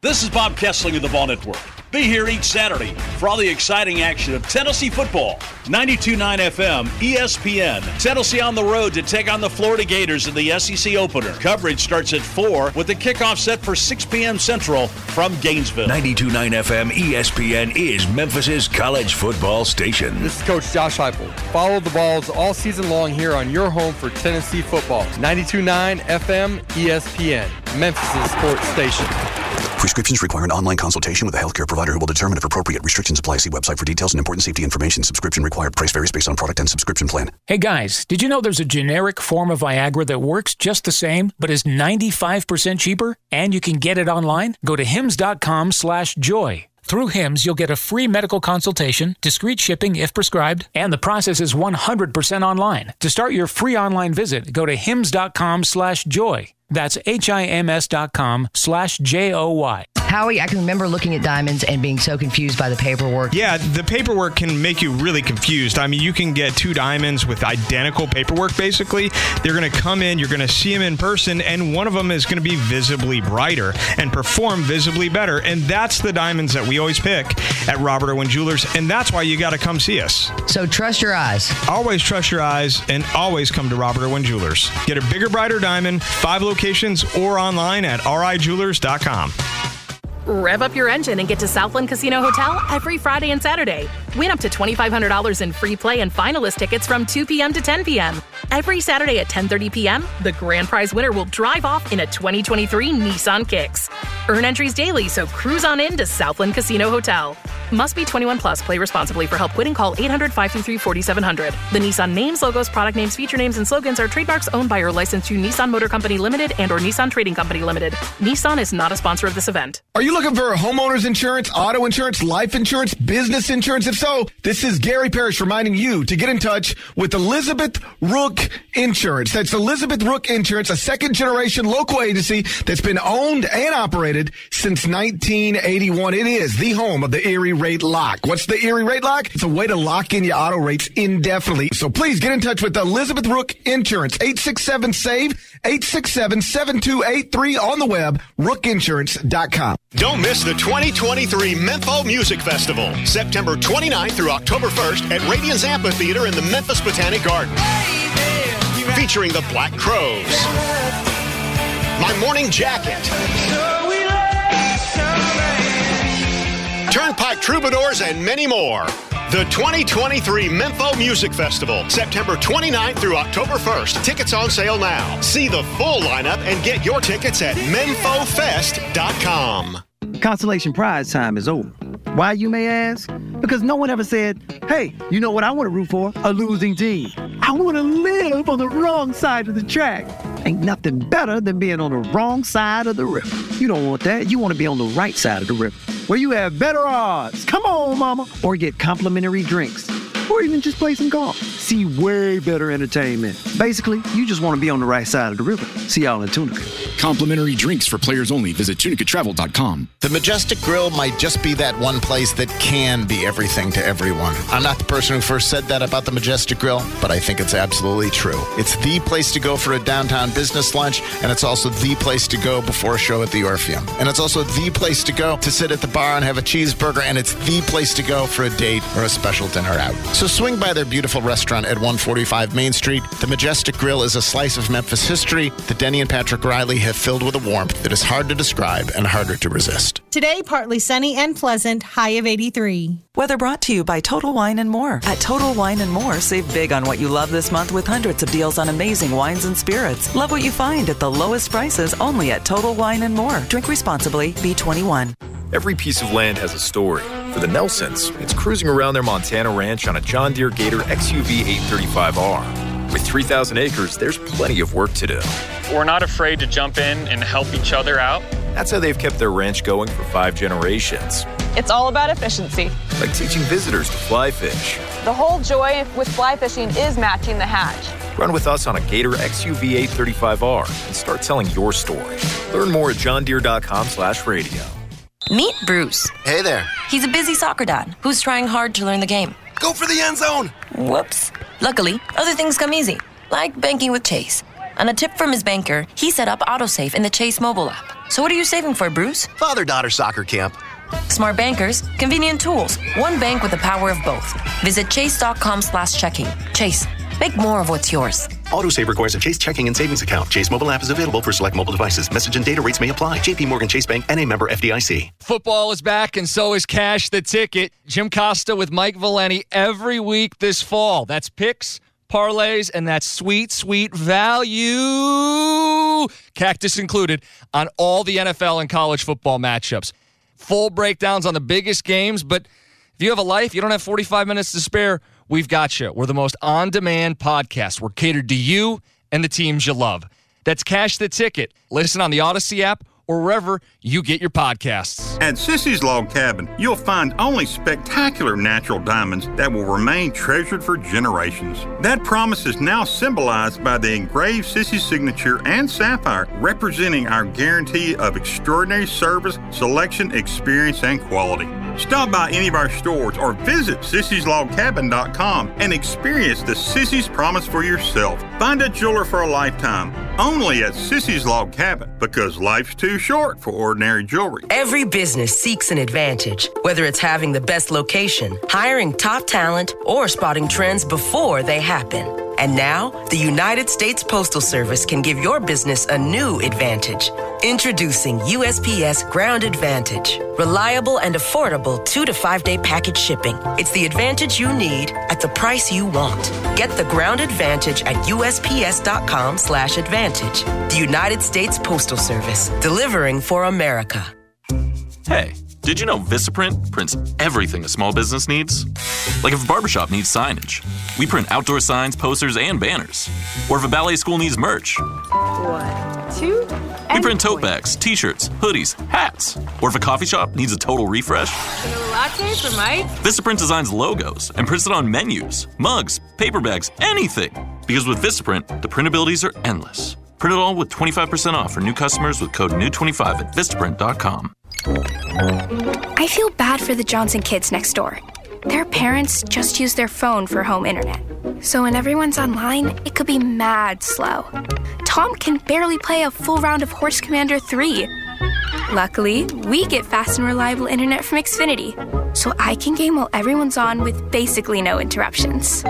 This is Bob Kesling of the Vol Network. Be here each Saturday for all the exciting action of Tennessee football. 92.9 FM, ESPN. Tennessee on the road to take on the Florida Gators in the SEC opener. Coverage starts at 4 with the kickoff set for 6 p.m. Central from Gainesville.
92.9 FM ESPN is Memphis's college football station.
This is Coach Josh Heupel. Follow the Vols all season long here on your home for Tennessee football. 92.9 FM ESPN, Memphis's sports station.
Prescriptions require an online consultation with a healthcare provider who will determine if appropriate restrictions apply. See website for details and important safety information. Subscription required. Price varies based on product and subscription plan.
Hey guys, did you know there's a generic form of Viagra that works just the same, but is 95% cheaper? And you can get it online? Go to hims.com slash joy. Through HIMS, you'll get a free medical consultation, discreet shipping if prescribed, and the process is 100% online. To start your free online visit, go to hims.com slash joy. That's H-I-M-S dot com slash J-O-Y.
Howie, I can remember looking at diamonds and being so confused by the paperwork.
Yeah, the paperwork can make you really confused. I mean, you can get two diamonds with identical paperwork, basically. They're going to come in, you're going to see them in person, and one of them is going to be visibly brighter and perform visibly better. And that's the diamonds that we always pick at Robert Irwin Jewelers, and that's why you got to come see us.
So trust your eyes.
Always trust your eyes, and always come to Robert Irwin Jewelers. Get a bigger, brighter diamond, five locations, or online at rijewelers.com.
Rev up your engine and get to Southland Casino Hotel every Friday and Saturday. Win up to $2,500 in free play and finalist tickets from 2 p.m. to 10 p.m. Every Saturday at 10:30 p.m., the grand prize winner will drive off in a 2023 Nissan Kicks. Earn entries daily, so cruise on in to Southland Casino Hotel. Must be 21 plus. Play responsibly. For help quitting, call 800-523-4700. The Nissan names, logos, product names, feature names, and slogans are trademarks owned by or licensed to Nissan Motor Company Limited and or Nissan Trading Company Limited. Nissan is not a sponsor of this event.
Are you looking for homeowners insurance, auto insurance, life insurance, business insurance? If so, this is Gary Parrish reminding you to get in touch with Elizabeth Rook Insurance. That's Elizabeth Rook Insurance, a second generation local agency that's been owned and operated since 1981. It is the home of the Erie Rate Lock. What's the Erie Rate Lock? It's a way to lock in your auto rates indefinitely. So please get in touch with Elizabeth Rook Insurance, 867 SAVE, 867 7283 on the web, rookinsurance.com.
Don't miss the 2023 Mempho Music Festival, September 29th through October 1st at Radians Amphitheater in the Memphis Botanic Garden. Featuring the Black Crowes, My Morning Jacket, Turnpike Troubadours, and many more. The 2023 Mempho Music Festival, September 29th through October 1st. Tickets on sale now. See the full lineup and get your tickets at memphofest.com.
Consolation prize time is over. Why, you may ask? Because no one ever said, hey, you know what I want to root for? A losing team. I want to live on the wrong side of the track. Ain't nothing better than being on the wrong side of the river. You don't want that. You want to be on the right side of the river, where you have better odds. Come on, mama. Or get complimentary drinks. Or even just play some golf. See way better entertainment. Basically, you just want to be on the right side of the river. See y'all in Tunica.
Complimentary drinks for players only. Visit tunicatravel.com.
The Majestic Grill might just be that one place that can be everything to everyone. I'm not the person who first said that about the Majestic Grill, but I think it's absolutely true. It's the place to go for a downtown business lunch, and it's also the place to go before a show at the Orpheum. And it's also the place to go to sit at the bar and have a cheeseburger, and it's the place to go for a date or a special dinner out. So swing by their beautiful restaurant at 145 Main Street. The Majestic Grill is a slice of Memphis history that Denny and Patrick Riley have filled with a warmth that is hard to describe and harder to resist.
Today, partly sunny and pleasant, high of 83.
Weather brought to you by Total Wine and More. At Total Wine and More, save big on what you love this month with hundreds of deals on amazing wines and spirits. Love what you find at the lowest prices only at Total Wine and More. Drink responsibly, B21.
Every piece of land has a story. For the Nelsons, it's cruising around their Montana ranch on a John Deere Gator XUV 835R. With 3,000 acres, there's plenty of work to do.
We're not afraid to jump in and help each other out.
That's how they've kept their ranch going for five generations.
It's all about efficiency.
Like teaching visitors to fly fish.
The whole joy with fly fishing is matching the hatch.
Run with us on a Gator XUV 835R and start telling your story. Learn more at johndeere.com slash radio.
Meet Bruce.
Hey there.
He's a busy soccer dad who's trying hard to learn the game.
Go for the end zone.
Whoops. Luckily, other things come easy, like banking with Chase. On a tip from his banker, he set up AutoSave in the Chase mobile app. So what are you saving for, Bruce?
Father daughter soccer camp.
Smart bankers, convenient tools, one bank with the power of both. Visit chase.com slash checking. Chase, make more of what's yours.
AutoSave requires a Chase checking and savings account. Chase mobile app is available for select mobile devices. Message and data rates may apply. JP Morgan Chase Bank and a member FDIC.
Football is back, and so is Cash the Ticket. Jim Costa with Mike Valeni every week this fall. That's picks, parlays, and that sweet, sweet value, cactus included, on all the NFL and college football matchups. Full breakdowns on the biggest games, but if you have a life, you don't have 45 minutes to spare, we've got you. We're the most on demand podcast. We're catered to you and the teams you love. That's Cash the Ticket. Listen on the Odyssey app or wherever you get your podcasts.
At Sissy's Log Cabin, you'll find only spectacular natural diamonds that will remain treasured for generations. That promise is now symbolized by the engraved Sissy signature and sapphire, representing our guarantee of extraordinary service, selection, experience, and quality. Stop by any of our stores or visit sissyslogcabin.com and experience the Sissy's promise for yourself. Find a jeweler for a lifetime, only at Sissy's Log Cabin, because life's too short for ordinary jewelry.
Every business seeks an advantage, whether it's having the best location, hiring top talent, or spotting trends before they happen. And now, the United States Postal Service can give your business a new advantage. Introducing USPS Ground Advantage. Reliable and affordable two to five day package shipping. It's the advantage you need at the price you want. Get the Ground Advantage at USPS.com slash advantage. The United States Postal Service. Delivering for America.
Hey, did you know Vistaprint prints everything a small business needs? Like if a barbershop needs signage, we print outdoor signs, posters, and banners. Or if a ballet school needs merch,
One, two,
we print tote bags, t shirts, hoodies, hats. Or if a coffee shop needs a total refresh,
vanilla latte for Mike.
Vistaprint designs logos and prints it on menus, mugs, paper bags, anything. Because with Vistaprint, the printabilities are endless. Print it all with 25% off for new customers with code NEW25 at Vistaprint.com.
I feel bad for the Johnson kids next door. Their parents just use their phone for home internet. So when everyone's online, it could be mad slow. Tom can barely play a full round of Horse Commander 3. Luckily, we get fast and reliable internet from Xfinity, so I can game while everyone's on with basically no interruptions.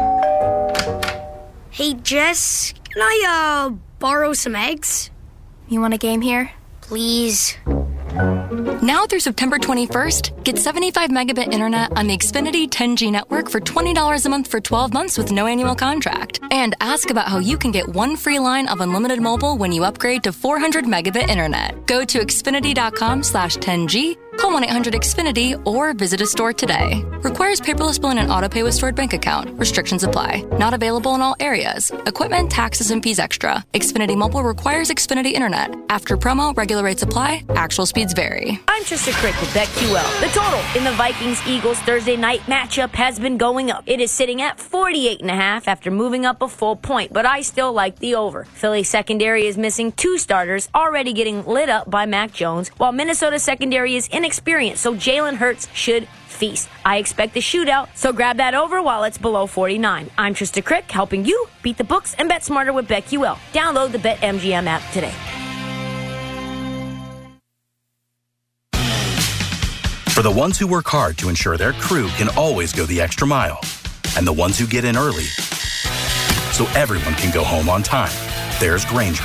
Hey, Jess, can I, uh, borrow some eggs?
You want a game here?
Please.
Now through September 21st, get 75 megabit internet on the Xfinity 10G network for $20 a month for 12 months with no annual contract. And ask about how you can get one free line of unlimited mobile when you upgrade to 400 megabit internet. Go to xfinity.com slash 10G, call 1-800-XFINITY, or visit a store today. Requires paperless billing and auto pay with stored bank account. Restrictions apply. Not available in all areas. Equipment, taxes, and fees extra. Xfinity Mobile requires Xfinity Internet. After promo, regular rates apply. Actual speeds vary.
I'm Trisha Crick with BetQL. The total in the Vikings Eagles Thursday night matchup has been going up. It is sitting at 48 and a half after moving up a full point, but I still like the over. Philly secondary is missing two starters, already getting lit up by Mac Jones, while Minnesota secondary is inexperienced, so Jalen Hurts should feast. I expect a shootout, so grab that over while it's below 49. I'm Trysta Krick, helping you beat the books and bet smarter with BetQL. Download the BetMGM app today.
For the ones who work hard to ensure their crew can always go the extra mile, and the ones who get in early so everyone can go home on time, there's Grainger,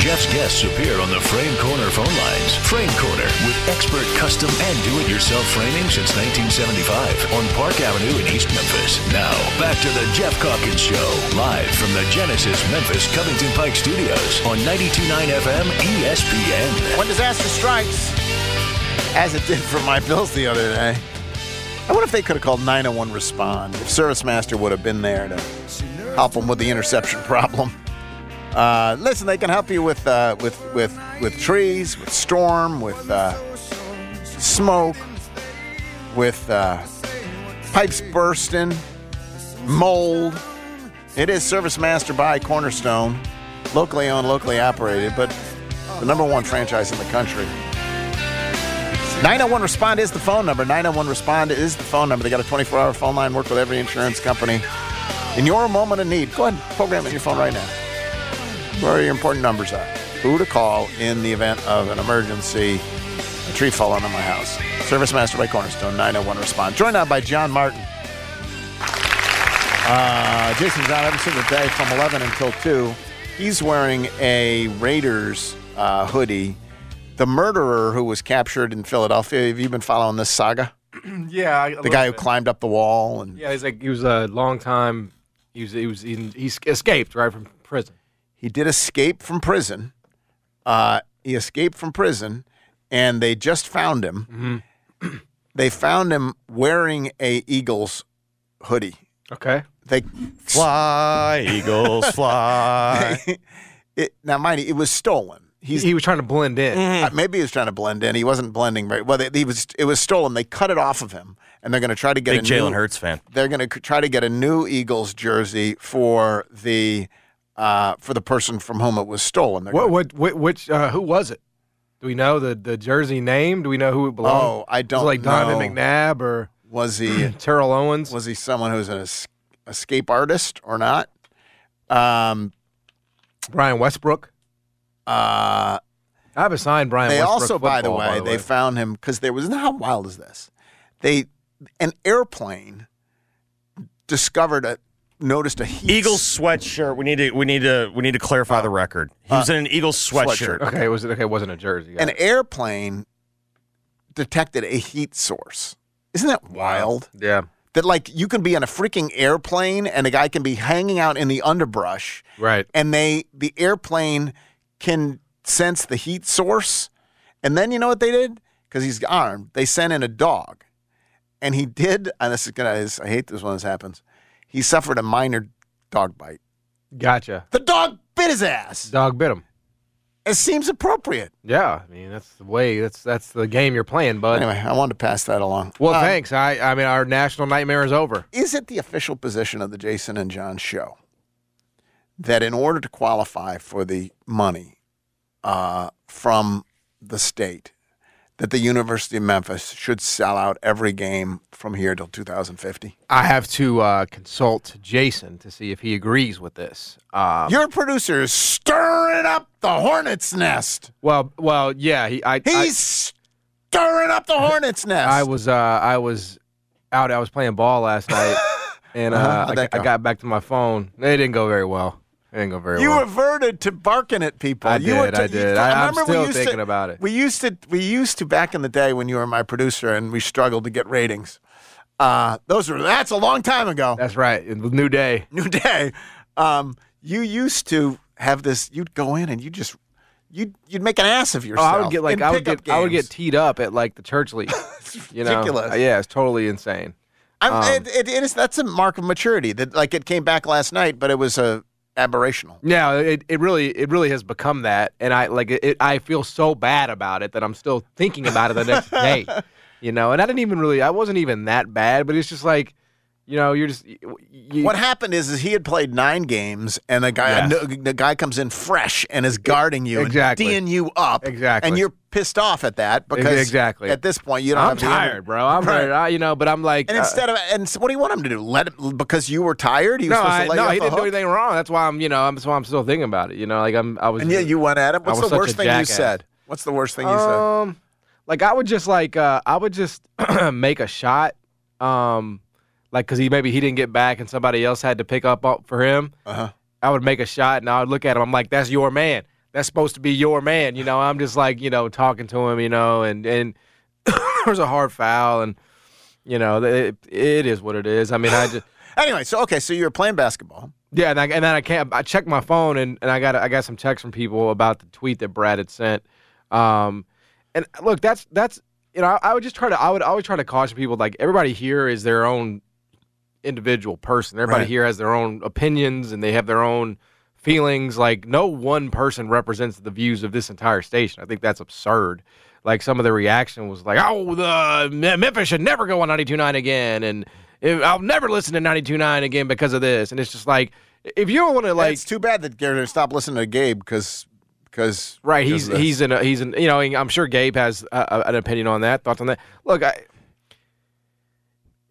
Geoff's guests appear on the Frame Corner phone lines. Frame Corner with expert custom and do-it-yourself framing since 1975 on Park Avenue in East Memphis. Now, back to the Geoff Calkins Show, live from the Genesis Memphis Covington Pike Studios on 92.9 FM ESPN.
When disaster strikes, as it did for my Bills the other day, I wonder if they could have called 901 Respond, if Service Master would have been there to help them with the interception problem. Uh, listen, they can help you with uh, with with with trees, with storm, with uh, smoke, with uh, pipes bursting, mold. It is Service Master by Cornerstone, locally owned, locally operated, but the number one franchise in the country. 901 Respond is the phone number. 901 Respond is the phone number. They got a 24 hour phone line, work with every insurance company. In your moment of need, go ahead and program it in your phone right now. Where your important numbers are. Who to call in the event of an emergency, a tree falling on my house. Service Master by Cornerstone, 901 Respond. Joined now by John Martin. Uh, Jason's on every single day from 11 until 2. He's wearing a Raiders uh, hoodie. The murderer who was captured in Philadelphia, have you been following this saga?
yeah, a
The guy who
bit.
climbed up the wall and
Yeah, he's like he was a long time. He was he was he, he escaped right from prison.
He did escape from prison. Uh, he escaped from prison, and they just found him. they found him wearing a Eagles hoodie.
Okay.
They
Fly, Eagles, fly.
it, now, mind you, it was stolen. He's,
he was trying to blend in.
Uh, maybe he was trying to blend in. He wasn't blending very well. They, he was. It was stolen. They cut it off of him, and they're going to try to get
Big
a
Jalen
new,
Hurts fan.
They're going to try to get a new Eagles jersey for the uh, for the person from whom it was stolen. They're
What what, what which uh, who was it? Do we know the the jersey name? Do we know who it belonged?
Oh, I
Was it
don't
like Donovan. McNabb or
Was he
Terrell Owens?
Was he someone who's an es- escape artist or not? Um,
Brian Westbrook.
Uh,
I have a signed Brian.
they
Westbrook
also, by the
football,
way, they found him because there was how wild is this? They an airplane discovered a noticed a heat
Eagles sweatshirt. We need to we need to we need to clarify the record. He was
Uh,
in an Eagles sweatshirt.
sweatshirt.
Okay, it was okay. It wasn't a jersey.
an airplane detected a heat source. Isn't that wild?
Yeah.
That like you can be on a freaking airplane and a guy can be hanging out in the underbrush,
Right.
and they the airplane can sense the heat source, and then you know what they did? Because he's armed, they sent in a dog, and he did. And this is gonna. I hate this when this happens. He suffered a minor dog bite.
Gotcha.
The dog bit his ass.
Dog bit him.
It seems appropriate.
Yeah, I mean that's the way. That's that's the game you're playing, bud.
Anyway, I wanted to pass that along.
Well,
Um,
thanks. I I mean our national nightmare is over.
Is it the official position of the Jason and John show that in order to qualify for the money uh, from the state, that the University of Memphis should sell out every game from here till 2050?
I have to uh, consult Jason to see if he agrees with this. Um,
Your producer is stirring up the hornet's nest.
well, well, yeah. He, I,
He's stirring up the hornet's nest.
I, I was, uh, I was out. I was playing ball last night, and uh,
Uh-huh.
I,
that
I got back to my phone. It didn't go very well. Didn't go very
you
well.
reverted to barking at people.
I
you
did, I did. I-
we
still
used
thinking
to,
about it.
We used to, we used to back in the day when you were my producer and we struggled to get ratings. Uh, those were that's a long time ago.
That's right. New day.
New day. Um, you used to have this. You'd go in and you just you'd you'd make an ass of yourself. Oh.
I would get like I would get I would get teed up at like the church league. you know,
ridiculous.
Yeah, it's totally insane.
I'm,
Um,
it, it, it is that's a mark of maturity. That like it came back last night, but it was a aberrational.
Yeah, it, it really it really has become that, and I like it, I feel so bad about it that I'm still thinking about it the next day. You know, and I didn't even really I wasn't even that bad, but it's just like, you know, you're just you,
What happened is, is he had played nine games, and the guy,
Yes.
the, the guy comes in fresh and is guarding you,
Exactly.
and D'ing you up,
Exactly.
and you're pissed off at that because
exactly.
at this point you don't
I'm tired, bro. I'm
Right.
I, you know, but I'm like,
And
uh,
instead of, and so what do you want him to do? Let it because you were tired? He was
no,
supposed
I, no, he didn't do anything wrong. That's why I'm, you know, I'm, that's why I'm still thinking about it. You know, like I'm, I was.
And yeah, you went at him. What's the worst thing you said? What's the worst thing you said?
Um, like I would just like uh, I would just make a shot, um, like because he maybe he didn't get back and somebody else had to pick up for him.
Uh huh.
I would make a shot and I would look at him. I'm like, that's your man. that's supposed to be your man. You know, I'm just like, you know, talking to him, you know, and and there's a hard foul, and you know, it, it is what it is. I mean, I just
Anyway, so okay, so you were playing basketball.
yeah, and, I, and then I can't. I checked my phone, and, and I got I got some texts from people about the tweet that Brad had sent. Um, and look, that's that's you know, I, I would just try to I would always try to caution people like everybody here is their own individual person. Everybody
Right.
here has their own opinions and they have their own feelings. Like no one person represents the views of this entire station. I think that's absurd. Like some of the reaction was like, "Oh, the Memphis should never go on 92.9 again," and I'll never listen to 92.9 again because of this. And it's just like, if you don't want to like,
it's too bad that Gary stopped listening to Gabe because because
Right, he's he's in a, he's in you know I'm sure Gabe has a, a- an opinion on that, thoughts on that. Look, I,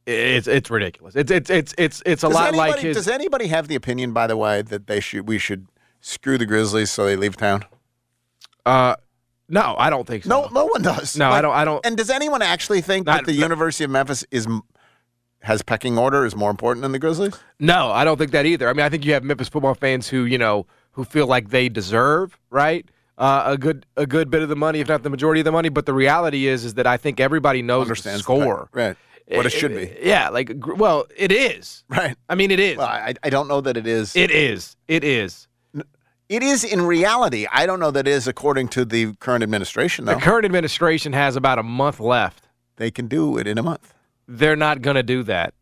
it's it's ridiculous. It's it's it's it's it's a
does
lot
anybody,
like his.
Does anybody have the opinion, by the way, that they should we should screw the Grizzlies so they leave town?
Uh, no, I don't think so.
No, no one does.
No, I don't. I don't.
And does anyone actually think
Not-
that the University of Memphis is has pecking order is more important than the Grizzlies?
No, I don't think that either. I mean, I think you have Memphis football fans who you know who feel like they deserve right uh, a good a good bit of the money, if not the majority of the money. But the reality is, is that I think everybody knows
Understands
the
the
score.
Right. What it should be.
Yeah, like well, it is.
Right.
I mean, it is.
Well, I, I don't know that it is.
It is. It is.
It is in reality. I don't know that it is according to the current administration, though.
The current administration has about a month left.
they can do it in a month.
They're not going to do that.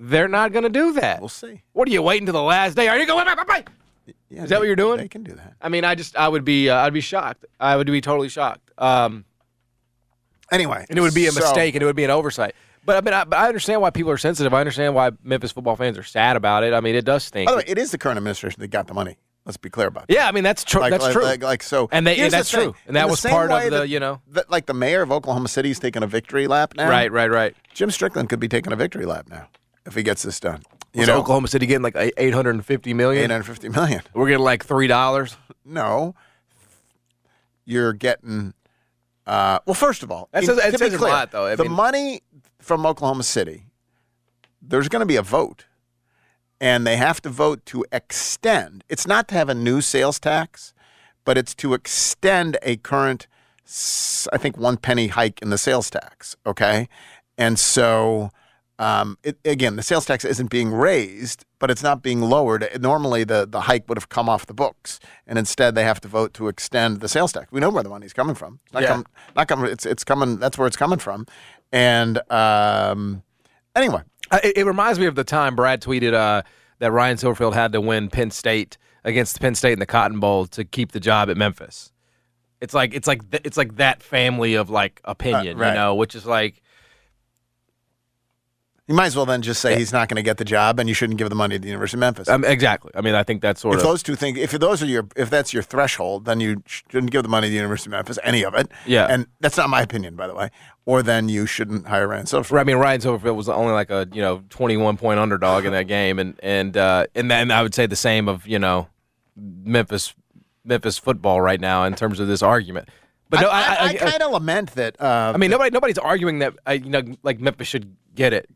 They're not going to do that.
We'll see.
What are you waiting to the last day? Are you going? Bye, bye, bye.
Yeah,
Is that what you're doing?
They can do that.
I mean, I just, I would be, uh, I'd be shocked. I would be totally shocked. Um,
Anyway,
and it would be a
so-
mistake, and it would be an oversight. But I mean, I, but I understand why people are sensitive. I understand why Memphis football fans are sad about it. I mean, it does stink.
By the way, it is the current administration that got the money. Let's be clear about that.
yeah, I mean that's true.
Like,
that's
like,
true.
Like, like, so,
And they-
the
that's true. And that was part of the,
that-
you know-
that, like the mayor of Oklahoma City is taking a victory lap now.
right, right, right.
Jim Strickland could be taking a victory lap now if he gets this done. You
Was
know,
Oklahoma City getting like eight hundred and fifty million?
eight hundred fifty million.
We're getting like three dollars.
No, you're getting. Uh, well, first of all,
That says- it says a lot, though. I
the
mean-
money from Oklahoma City, there's going to be a vote, and they have to vote to extend. It's not to have a new sales tax, but it's to extend a current, I think, one penny hike in the sales tax. Okay, and so. Um, it, again, the sales tax isn't being raised, but it's not being lowered. Normally, the, the hike would have come off the books, and instead they have to vote to extend the sales tax. We know where the money's coming from. It's not,
Yeah.
com- not coming. It's it's coming. That's where it's coming from. And um, anyway,
Uh, It, it reminds me of the time Brad tweeted uh, that Ryan Silverfield had to win Penn State against Penn State in the Cotton Bowl to keep the job at Memphis. It's like it's like th- it's like that family of like opinion,
Uh, right.
you know, which is like
you might as well then just say he's not going to get the job, and you shouldn't give the money to the University of Memphis.
um, exactly. I mean, I think that's sort
if
of
those two things, if those are your, if that's your threshold, then you shouldn't give the money to the University of Memphis, any of it.
Yeah.
and that's not my opinion, by the way. Or then you shouldn't hire Ryan Silverfield.
I mean, Ryan Silverfield was only like a you know twenty one point underdog in that game, and and uh, and then I would say the same of you know Memphis Memphis football right now in terms of this argument. But no, I, I, I,
kind of lament that. Uh,
I mean, nobody nobody's arguing that I, you know like Memphis should get it.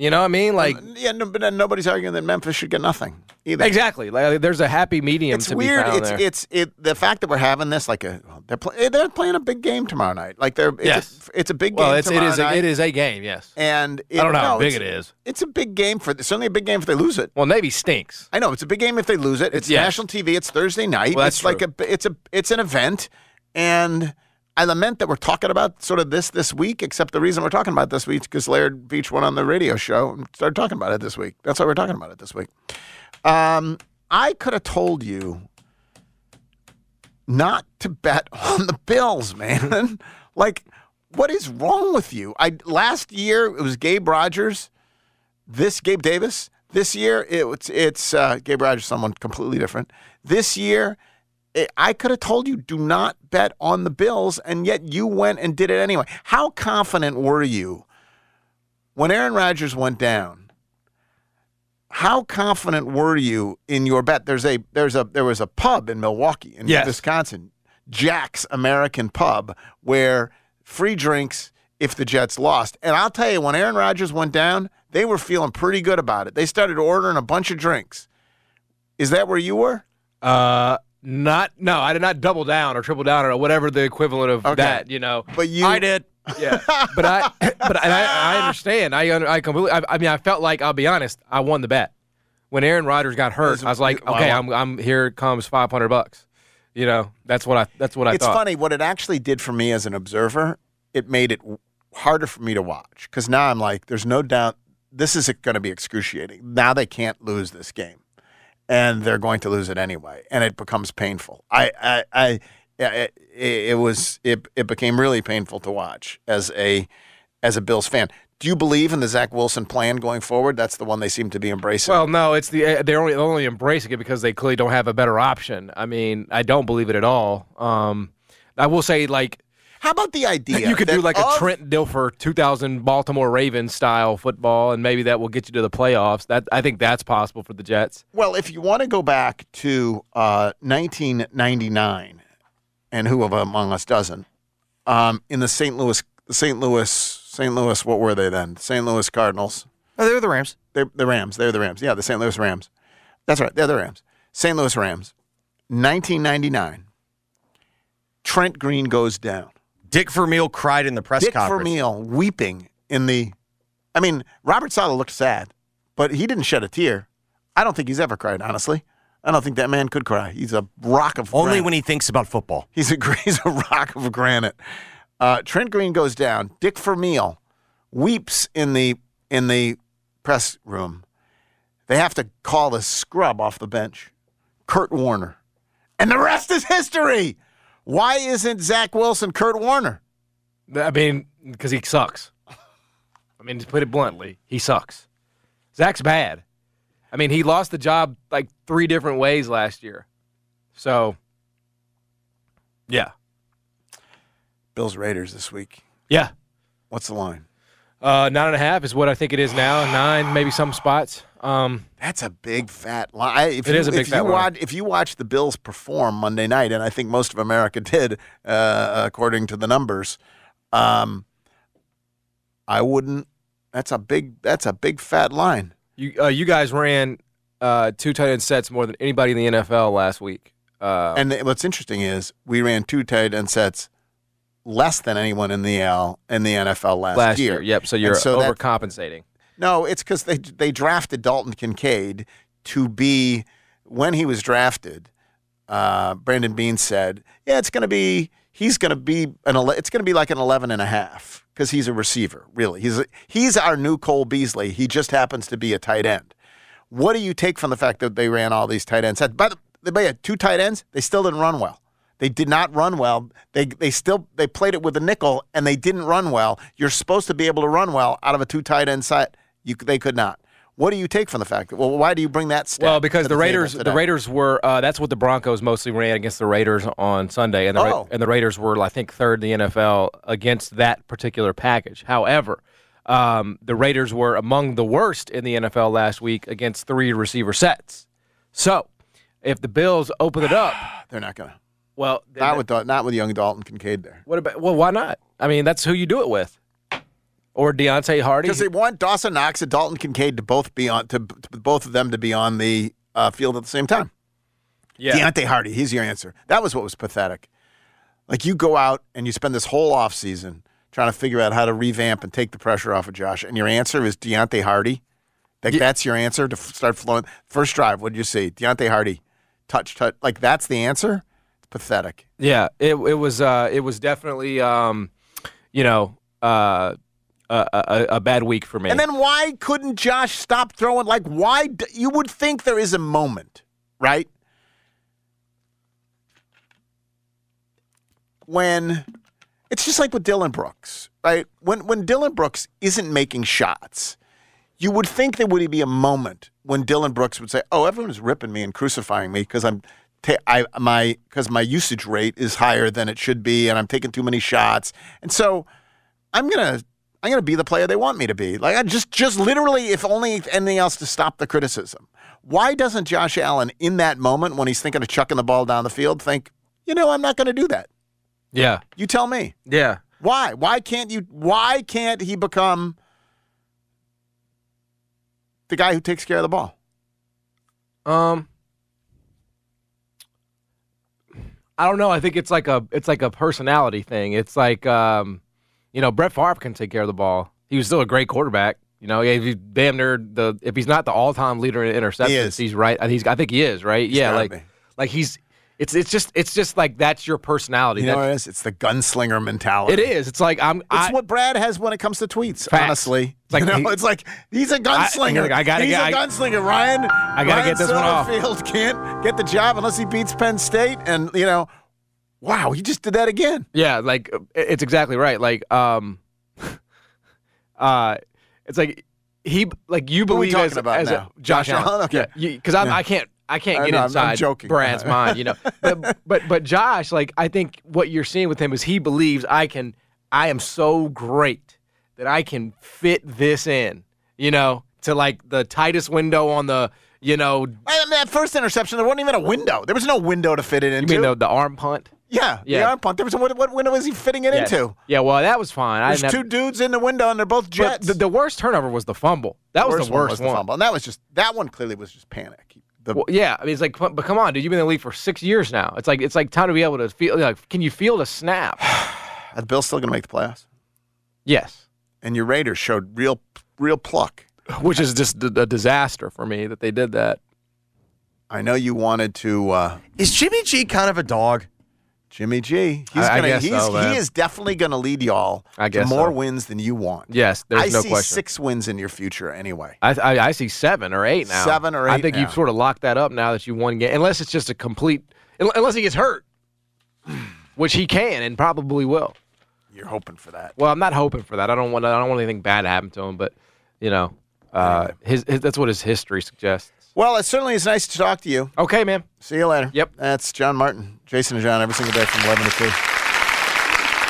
You know what I mean? Like
yeah, no, but then nobody's arguing that Memphis should get nothing either.
exactly. Like uh, there's a happy medium
It's
to
weird.
be found
It's
there.
it's it. The fact that we're having this, like a, they're play, eh, they're playing a big game tomorrow night. Like they're it's,
Yes.
a, it's a big
well,
game
it's it is a,
night.
it is a game. Yes.
and
I don't know how big
it's-
it is.
A big game for certainly a big game if they lose it.
Well, Navy stinks.
I know it's a big game if they lose it. It's
Yes.
national TV. It's Thursday night.
Well, that's
it's like a it's a it's an event, and I lament that we're talking about sort of this this week. Except the reason we're talking about it this week is because Laird Veatch went on the radio show and started talking about it this week. That's why we're talking about it this week. Um, I could have told you not to bet on the Bills, man. like, what is wrong with you? I last year it was Gabe Rogers. This Gabe Davis. This year it's it's uh, Gabe Rogers, someone completely different. This year, it, I could have told you do not bet on the Bills, and yet you went and did it anyway. How confident were you when Aaron Rodgers went down? How confident were you in your bet? There's a there's a there was a pub in Milwaukee in
Yes.
Wisconsin, Jack's American Pub, where free drinks if the Jets lost. And I'll tell you, when Aaron Rodgers went down, they were feeling pretty good about it. They started ordering a bunch of drinks. Is that where you were?
Uh, not no, I did not double down or triple down or whatever the equivalent of
Okay.
that. You know,
But you,
I did.
yeah. But I, but I, I understand. I, under- I completely. I, I mean, I felt like I'll be honest. I won the bet when Aaron Rodgers got hurt. I was like, okay, I'm, I'm here. Comes five hundred bucks. You know, that's what I. That's what I
it's
thought.
funny what it actually did for me as an observer. It made it harder for me to watch because now I'm like, there's no doubt this is going to be excruciating. Now they can't lose this game, and they're going to lose it anyway, and it becomes painful. I, I, I it, it was it, it became really painful to watch as a as a Bills fan. Do you believe in the Zach Wilson plan going forward? That's the one they seem to be embracing.
Well, no, it's the they're only only embracing it because they clearly don't have a better option. I mean, I don't believe it at all. Um, I will say, like,
how about the idea
you could do like a
of-
Trent Dilfer 2000 Baltimore Ravens style football, and maybe that will get you to the playoffs. That I think that's possible for the Jets.
Well, if you want to go back to uh, 1999, and who of among us doesn't, um, in the St. Louis, St. Louis, St. Louis, what were they then? St. Louis Cardinals.
Oh, they were the Rams.
They're the Rams. They're the Rams. Yeah, the St. Louis Rams. That's right. They're the Rams. St. Louis Rams. 1999. Trent Green goes down.
Dick Vermeil cried in the press
Dick
conference.
Dick Vermeil weeping in the. I mean, Robert Saleh looked sad, but he didn't shed a tear. I don't think he's ever cried, honestly. I don't think that man could cry. He's a rock of granite.
Only
granite.
when he thinks about football.
He's a he's a rock of granite. Uh, Trent Green goes down. Dick Vermeil weeps in the in the press room. They have to call the scrub off the bench, Kurt Warner, and the rest is history. Why isn't Zach Wilson Kurt Warner?
I mean, because he sucks. I mean, to put it bluntly, he sucks. Zach's bad. I mean, he lost the job like three different ways last year. So, yeah,
Bills Raiders this week.
yeah.
What's the line?
Uh, nine and a half is what I think it is now. Nine, maybe some spots. Um,
That's a big fat line. If
It
you,
is a big
if
fat
you watch, If you watch the Bills perform Monday night, and I think most of America did, uh, according to the numbers, um, I wouldn't. That's a big. That's a big fat line.
you uh, you guys ran uh, two tight end sets more than anybody in the NFL last week. Uh,
And what's interesting is we ran two tight end sets less than anyone in the L in the NFL last,
last
year.
year. Yep. So you're
so that-
overcompensating.
No, it's because they they drafted Dalton Kincaid to be when he was drafted. Uh, Brandon Beane said, "Yeah, it's going to be he's going to be an it's going to be like an 11 and a half because he's a receiver. Really, he's a, he's our new Cole Beasley. He just happens to be a tight end. What do you take from the fact that they ran all these tight ends? By the they had two tight ends. They still didn't run well. They did not run well. They they still they played it with a nickel and they didn't run well. You're supposed to be able to run well out of a two tight end set. You they could not. What do you take from the fact that? Well, why do you bring that stat?
Well, because the
table
Raiders, the Raiders were uh, that's what the Broncos mostly ran against the Raiders on Sunday, and the
Oh.
and the Raiders were I think third in the NFL against that particular package. However, um, the Raiders were among the worst in the NFL last week against three receiver sets. So, if the Bills open it up,
they're not going to.
Well,
Not with not with young Dalton Kincaid there.
what about? Well, why not? I mean, that's who you do it with, or Deonte Harty.
Because they want Dawson Knox and Dalton Kincaid to both be on to, to both of them to be on the uh, field at the same time.
Yeah.
Deonte Harty, he's your answer. That was what was pathetic. Like you go out and you spend this whole offseason trying to figure out how to revamp and take the pressure off of Josh, and your answer is Deonte Harty. Like that's your answer to f- start flowing. First drive, what did you see? Deonte Harty, touch, touch. Like that's the answer. It's pathetic.
Yeah, it it was uh, it was definitely um, you know uh, a, a, bad week for me.
And then why couldn't Josh stop throwing? Like, why? D- you would think there is a moment, right? When it's just like with Dillon Brooks, right? When when Dillon Brooks isn't making shots, you would think there would be a moment when Dillon Brooks would say, "Oh, everyone's ripping me and crucifying me because I'm." Ta- I my because my usage rate is higher than it should be, and I'm taking too many shots, and so I'm gonna I'm gonna be the player they want me to be. Like I just just literally, if only anything else to stop the criticism. Why doesn't Josh Allen in that moment when he's thinking of chucking the ball down the field think, you know, I'm not going to do that?
yeah,
You tell me.
yeah.
Why? Why can't you? Why can't he become the guy who takes care of the ball?
Um, I don't know. I think it's like a it's like a personality thing. It's like um, you know, Brett Favre can take care of the ball. He was still a great quarterback. You know, if he's damn near the if he's not the all time leader in interceptions,
He
he's right. He's I think he is right. yeah, like
be.
like he's it's it's just it's just like that's your personality.
You know what it is? It's the gunslinger mentality.
it is. It's like I'm.
It's
I,
what Brad has when it comes to tweets.
Facts.
Honestly,
It's like
you know,
he-
it's like he's a gunslinger.
I gotta
he's
get-
a
I-
gunslinger. Ryan,
I gotta
Ryan
get this one off.
Silverfield can't get the job unless he beats Penn State, and you know, wow, he just did that again.
Yeah, like uh, it's exactly right. Like um, uh, it's like he like you
Who are we
believe as,
about
as a, Josh,
Josh Allen? Okay.
because I'm
Yeah.
I can't I can't get
know, I'm- I'm
inside
joking.
Brad's mind, you know. But but but Josh, like I think what you're seeing with him is he believes I can I am so great that I can fit this in, you know, to like the tightest window on the you know.
And that first interception, there wasn't even a window. There was no window to fit it into.
mean the the arm punt?
Yeah, the
Yeah.
arm punt. There was a, what, what window was he fitting it
Yeah.
into?
Yeah, well, that was fine. I
There's
didn't have-
two dudes in the window, and they're both jets.
the, the worst turnover was the fumble. That was the
one
worst
was
one.
the fumble, and that was just that one. Clearly, was just panic. The,
Well, yeah, I mean, it's like, but but come on, dude, you've been in the league for six years now. It's like, it's like time to be able to feel. Like, can you feel the snap?
are the Bills still going to make the playoffs?
yes,
And your Raiders showed real, real pluck.
which is just a, a disaster for me that they did that.
I know you wanted to. Uh,
Is Jimmy G kind of a dog?
Jimmy G. He's
I- I
gonna.
guess
he's,
so,
he is definitely going to lead y'all
I
to
guess
more
so.
wins than you want.
Yes, there's
I
no
see
question.
six wins in your future anyway.
I, I I see seven or eight now.
Seven or eight.
I think
now.
you've sort of locked that up now that you won game, unless it's just a complete, unless he gets hurt, which he can and probably will.
You're hoping for that.
Well, I'm not hoping for that. I don't want. I don't want anything bad to happen to him, but you know, uh, his, his that's what his history suggests.
Well, it certainly is nice to talk to you.
Okay, man.
See you later.
Yep.
That's John Martin, Jason and John, every single day from 11 to 2.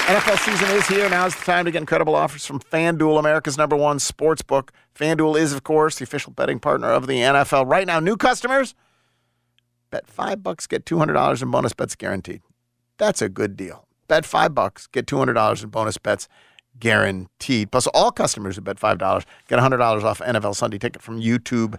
NFL season is here. Now's the time to get incredible offers from FanDuel, America's number one sports book. FanDuel is, of course, the official betting partner of the NFL. Right now, new customers bet five bucks, get $200 in bonus bets guaranteed. That's a good deal. Bet five bucks, get $200 in bonus bets guaranteed. Plus, all customers who bet $5 get $100 off NFL Sunday ticket from YouTube